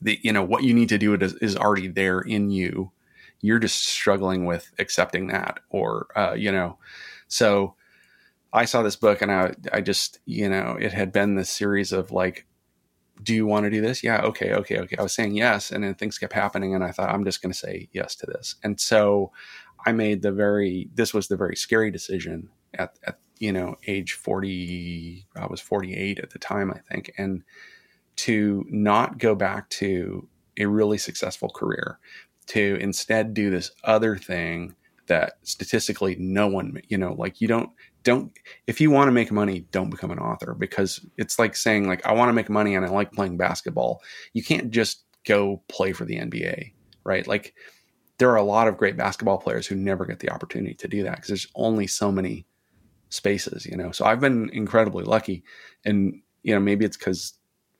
the you know what you need to do is, is already there in you you're just struggling with accepting that or uh, you know. So i saw this book and i i just you know it had been this series of like do you want to do this? Yeah okay okay okay. I was saying yes and then things kept happening and i thought i'm just going to say yes to this. And so i made the very this was the very scary decision at, at you know age 40 i was 48 at the time i think and to not go back to a really successful career to instead do this other thing that statistically no one you know like you don't don't if you want to make money don't become an author because it's like saying like i want to make money and i like playing basketball. You can't just go play for the nba right? Like there are a lot of great basketball players who never get the opportunity to do that because there's only so many spaces you know? So i've been incredibly lucky and you know maybe it's because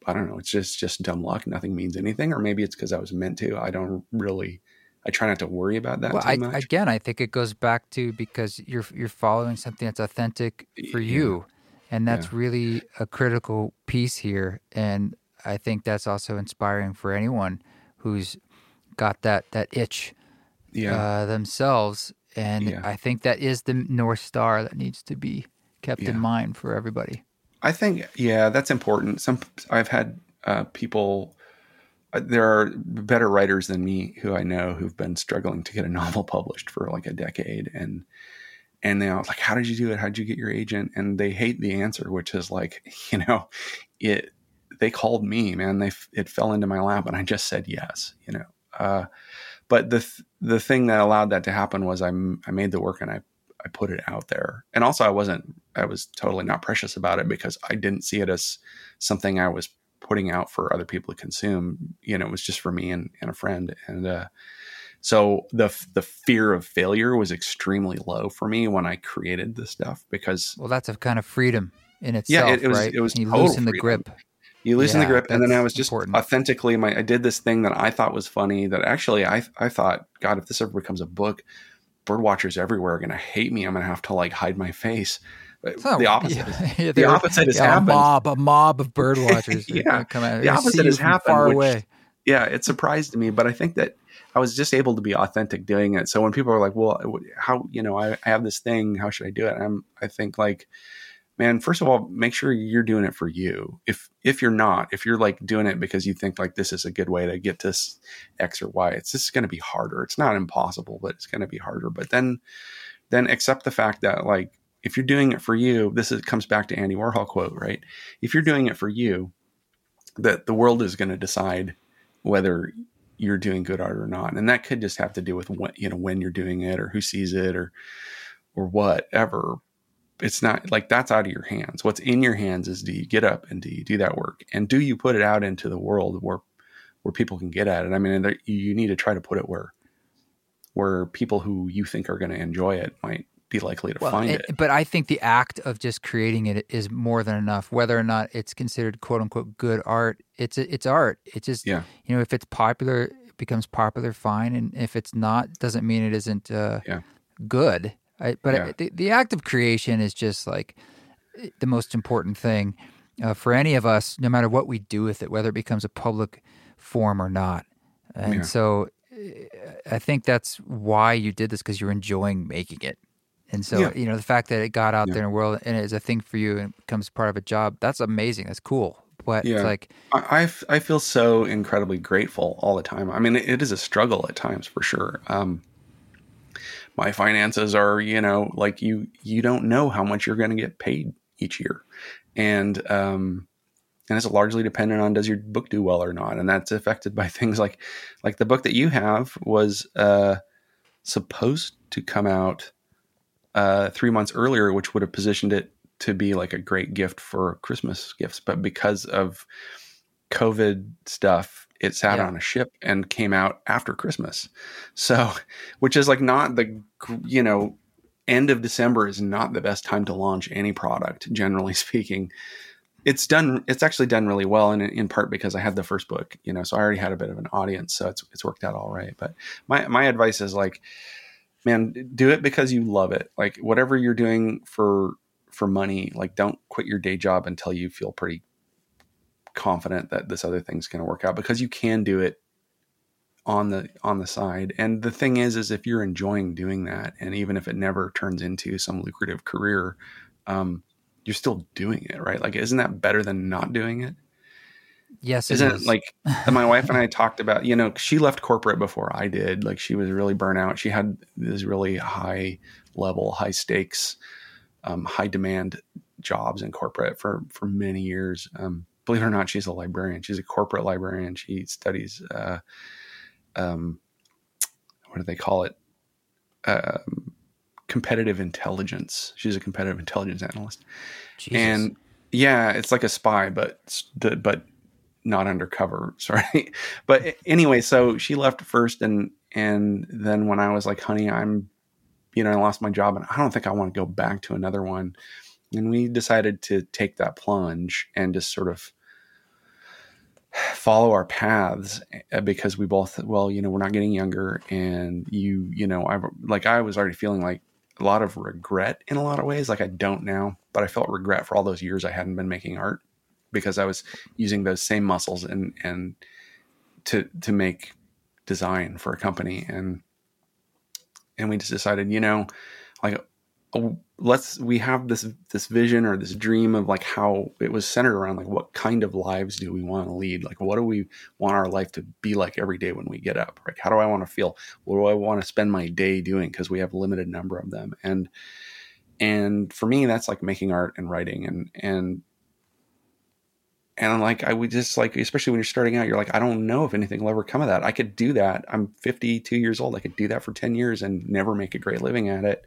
I don't know. It's just just dumb luck. Nothing means anything, or maybe it's because I was meant to. I don't really. I try not to worry about that well, I, much. Again, I think it goes back to because you're you're following something that's authentic for yeah. you, and that's yeah. really a critical piece here. And I think that's also inspiring for anyone who's got that that itch yeah. uh, themselves. And I think that is the north star that needs to be kept in mind for everybody. I think yeah, that's important. Some I've had uh, people. Uh, there are better writers than me who I know who've been struggling to get a novel *laughs* published for like a decade, and and they are like, "How did you do it? How did you get your agent?" And they hate the answer, which is like, *laughs* you know, it. They called me, man. They it fell into my lap, and I just said yes. You know, uh, but the th- the thing that allowed that to happen was I made the work and I I put it out there. And also I wasn't I was totally not precious about it because I didn't see it as something I was putting out for other people to consume. You know, it was just for me and, and a friend. And uh, so the the fear of failure was extremely low for me when I created this stuff because well, that's a kind of freedom in itself. Yeah, it, it was. Right? It was. You loosen the grip. You loosen yeah, the grip, and then I was just important. authentically. My I did this thing that I thought was funny. That actually I I thought, God, if this ever becomes a book, bird watchers everywhere are going to hate me. I'm going to have to like hide my face. Oh, the opposite. Yeah, *laughs* yeah, the opposite has yeah, happened. A mob, a mob of bird *laughs* watchers. yeah, come out. the opposite has happened. Far which, away. Yeah, it surprised me, but I think that I was just able to be authentic doing it. So when people are like, "Well, how you know I, I have this thing? How should I do it?" I'm I think like man, first of all, make sure you're doing it for you. If if you're not, if you're like doing it because you think like this is a good way to get this X or Y, it's just going to be harder. It's not impossible, but it's going to be harder. But then then accept the fact that like if you're doing it for you, this is, comes back to Andy Warhol quote, right? If you're doing it for you, that the world is going to decide whether you're doing good art or not, and that could just have to do with what you know when you're doing it or who sees it or or whatever it's not like that's out of your hands. What's in your hands is do you get up and do you do that work and do you put it out into the world where where people can get at it. I mean, you need to try to put it where where people who you think are going to enjoy it might be likely to well, find it, it. But I think the act of just creating it is more than enough. Whether or not it's considered quote unquote good art, it's it's art. It's just yeah. you know if it's popular it becomes popular, fine, and if it's not, doesn't mean it isn't uh, Yeah. good. I, but Yeah. the, the act of creation is just like the most important thing uh, for any of us, no matter what we do with it, whether it becomes a public form or not. And Yeah. so I think that's why you did this because you're enjoying making it. And so, Yeah. you know, the fact that it got out Yeah. there in the world and is a thing for you and becomes part of a job, that's amazing. That's cool. But Yeah. it's like, I, I I feel so incredibly grateful all the time. I mean, it, it is a struggle at times for sure. Um, my finances are, you know, like you you don't know how much you're going to get paid each year, and um, and it's largely dependent on does your book do well or not, and that's affected by *laughs* things like like the book that you have was uh, supposed to come out uh, three months earlier, which would have positioned it to be like a great gift for Christmas gifts, but because of COVID stuff, it sat Yeah. on a ship and came out after Christmas. So, *laughs* which is like not the, you know, end of December is not the best time to launch any product, generally *laughs* speaking. It's done, it's actually done really well. And in, in part because I had the first book, you know, so I already had a bit of an audience. So it's, it's worked out all right. But my, my advice is like, man, do it because you love it. Like whatever you're doing for, for money, like don't quit your day job until you feel pretty confident that this other thing's going to work out because you can do it on the on the side and the thing is is if you're enjoying doing that and even if it never turns into some lucrative career um you're still doing it right like isn't that better than not doing it yes, it isn't it is. like my wife and I talked about, you know, she left corporate before I did. Like she was really burnout. She had these really high level, high stakes, um, high demand jobs in corporate for for many years. Um, believe it or not, she's a librarian. She's a corporate librarian. She studies, uh, um, what do they call it? Um, competitive intelligence. She's a competitive intelligence analyst. Jesus. And yeah, it's like a spy, but but not undercover. *laughs* Sorry, but anyway, so she left first, and and then when I was like, "Honey, I'm," you know, I lost my job, and I don't think I want to go back to another one. And we decided to take that plunge and just sort of follow our paths uh, because we both well you know we're not getting younger and you you know i like i was already feeling like a lot of regret in a lot of ways like i don't now but i felt regret for all those years i hadn't been making art because i was using those same muscles and and to to make design for a company and and we just decided you know like let's we have this this vision or this dream of like how it was centered around like what kind of lives do we want to lead like what do we want our life to be like every day when we get up like how do i want to feel what do i want to spend my day doing because we have a limited number of them and and for me that's like making art and writing and and and like I would just like, especially when you're starting out, you're like, I don't know if anything will ever come of that. I could do that. I'm 52 years old. I could do that for 10 years and never make a great living at it.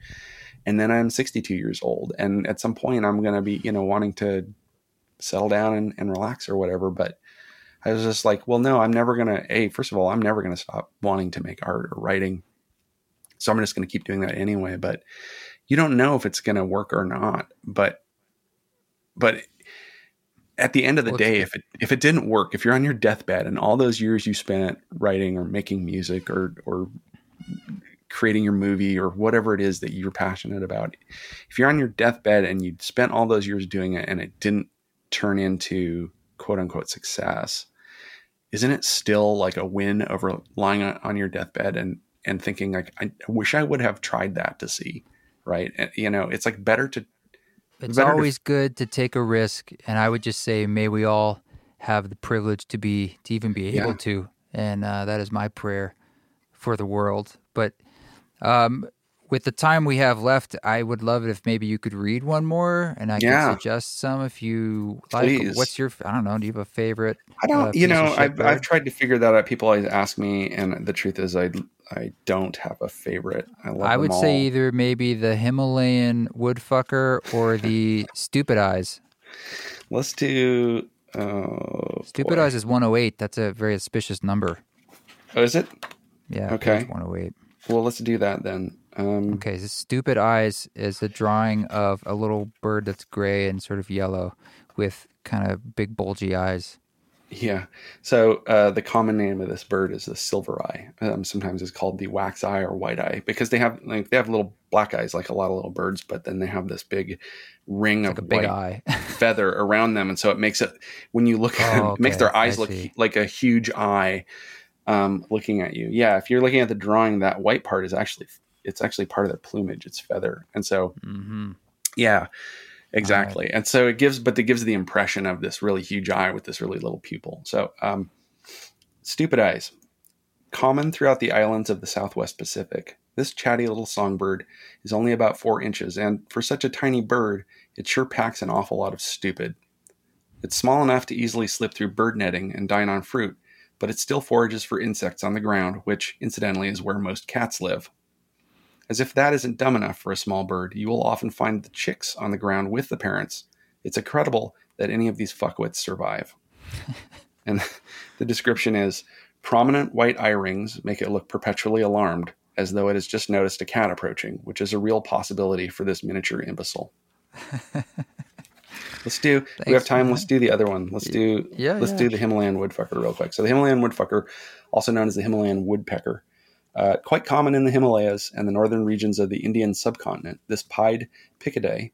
And then I'm 62 years old. And at some point, I'm going to be, you know, wanting to settle down and, and relax or whatever. But I was just like, well, no, I'm never going to, hey, first of all, I'm never going to stop wanting to make art or writing. So I'm just going to keep doing that anyway. But you don't know if it's going to work or not. But, but at the end of the day, if it if it didn't work, if you're on your deathbed and all those years you spent writing or making music or or creating your movie or whatever it is that you're passionate about, if you're on your deathbed and you spent all those years doing it and it didn't turn into quote unquote success, isn't it still like a win over lying on, your deathbed and and thinking like I wish I would have tried that to see, right? And, you know, it's like better to It's better to- always good to take a risk, and I would just say, may we all have the privilege to be to even be able Yeah. to, and uh, that is my prayer for the world. But um, with the time we have left, I would love it if maybe you could read one more, and I Yeah. could suggest some if you like. Please. What's your? I don't know. Do you have a favorite? I don't, uh, you know, I've, there? I've tried to figure that out. People always ask me, and the truth is, I I don't have a favorite. I love I would say either maybe the Himalayan woodfucker or the Stupid Eyes. Let's do. Oh, Stupid boy. Eyes is 108. That's a very auspicious number. Oh, is it? Yeah. Okay. 108. Well, let's do that then. Um, Okay, so Stupid Eyes is a drawing of a little bird that's gray and sort of yellow with kind of big bulgy eyes. Yeah. So uh, the common name of this bird is the silver eye. Um, sometimes it's called the wax eye or white eye because they have like they have little black eyes like a lot of little birds, but then they have this big ring Like of a big white eye. *laughs* feather around them, and so it makes it when you look at them, Oh, *laughs* it makes their eyes I look see. like a huge eye um, looking at you. Yeah, if you're looking at the drawing, that white part is actually it's actually part of their plumage. It's feather, and so mm-hmm. yeah, exactly. And so it gives, but it gives the impression of this really huge eye with this really little pupil. So, um, stupid eyes, common throughout the islands of the Southwest Pacific. This chatty little songbird is only about four inches, and for such a tiny bird, it sure packs an awful lot of stupid. It's small enough to easily slip through bird netting and dine on fruit, but it still forages for insects on the ground, which, incidentally, is where most cats live. As if that isn't dumb enough for a small bird, you will often find the chicks on the ground with the parents. It's incredible that any of these fuckwits survive. *laughs* and *laughs* the description is prominent white eye rings make it look perpetually alarmed, as though it has just noticed a cat approaching, which is a real possibility for this miniature imbecile. *laughs* let's do. we have time. man. Let's do the other one. Let's do. Yeah, Let's yeah. do the Himalayan woodpecker real quick. So the Himalayan woodpecker, also known as the Himalayan woodpecker, uh, quite common in the Himalayas and the northern regions of the Indian subcontinent. This pied Picidae,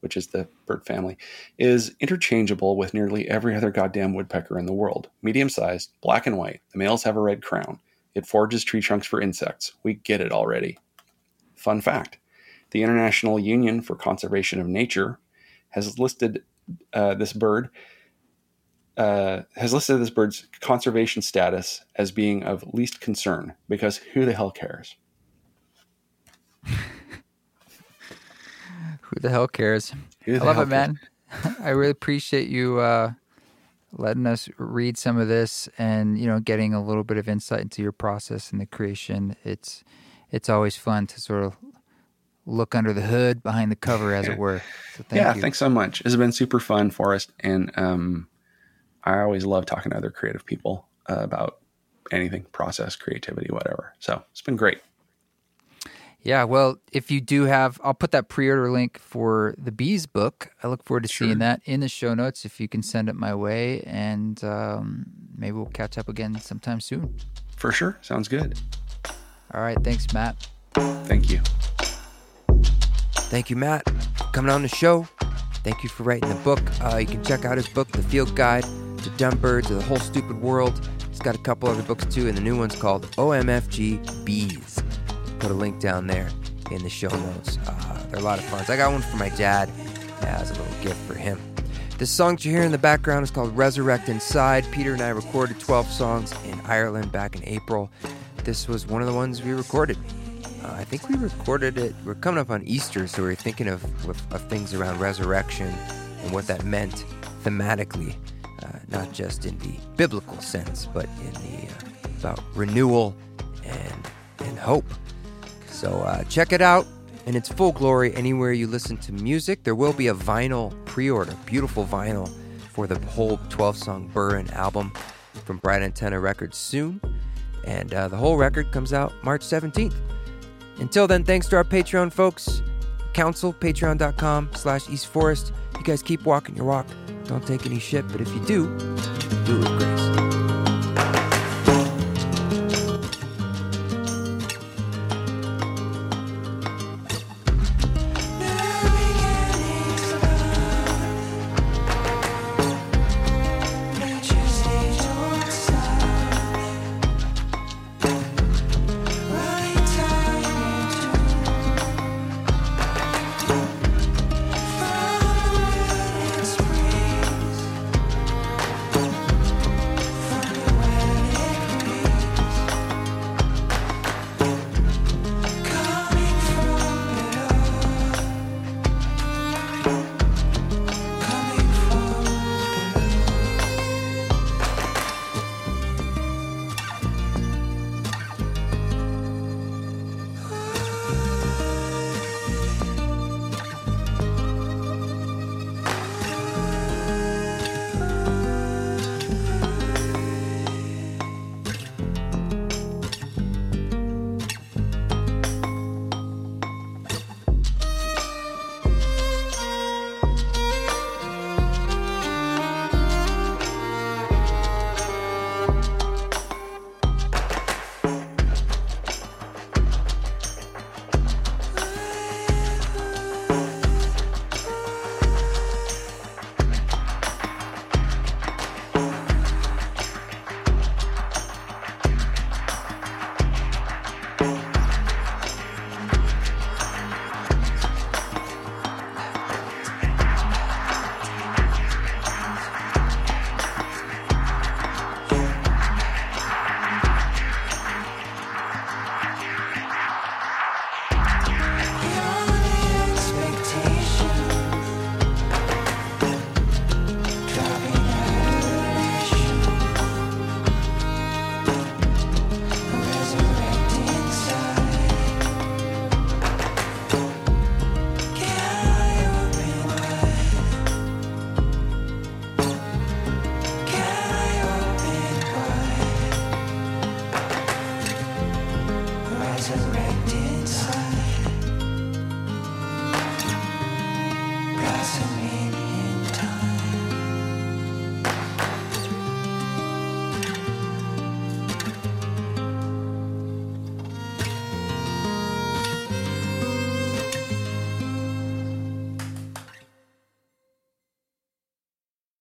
which is the bird family, is interchangeable with nearly every other goddamn woodpecker in the world. Medium sized, black and white. The males have a red crown. It forages tree trunks for insects. We get it already. Fun fact the International Union for Conservation of Nature has listed uh, this bird uh, has listed this bird's conservation status as being of least concern because who the hell cares? *laughs* Who the hell cares? Who I love it, man. *laughs* I really appreciate you uh, letting us read some of this and you know getting a little bit of insight into your process and the creation. It's it's always fun to sort of look under the hood, behind the cover, as it *laughs* were. So thank yeah, you. thanks so much. It's been super fun, Forrest, and um, I always love talking to other creative people uh, about anything, process, creativity, whatever. So it's been great. Yeah, well, if you do have, I'll put that pre-order link for the bees book. I look forward to Sure. seeing that in the show notes. If you can send it my way, and um, maybe we'll catch up again sometime soon. For sure. Sounds good. All right, thanks, Matt. Thank you. Thank you, Matt, coming on the show. Thank you for writing the book. Uh, you can check out his book, The Field Guide to Dumb Birds, to the Whole Stupid World. He's got a couple other books too, and the new one's called OMFG Bees. Put a link down there in the show notes. Uh, they're a lot of fun. I got one for my dad as a little gift for him. The song that you hear in the background is called Resurrect Inside. Peter and I recorded 12 songs in Ireland back in April. This was one of the ones we recorded. Uh, I think we recorded it. We're coming up on Easter, so we are thinking of, of, things around resurrection and what that meant thematically, uh, not just in the biblical sense, but in the uh, about renewal and and hope. So uh, check it out in its full glory anywhere you listen to music. There will be a vinyl pre-order, beautiful vinyl for the whole 12-song Burren album from Bright Antenna Records soon, and uh, the whole record comes out March 17th. Until then, thanks to our Patreon folks. Council, patreon.com slash East Forest. You guys keep walking your walk. Don't take any shit, but if you do, do it with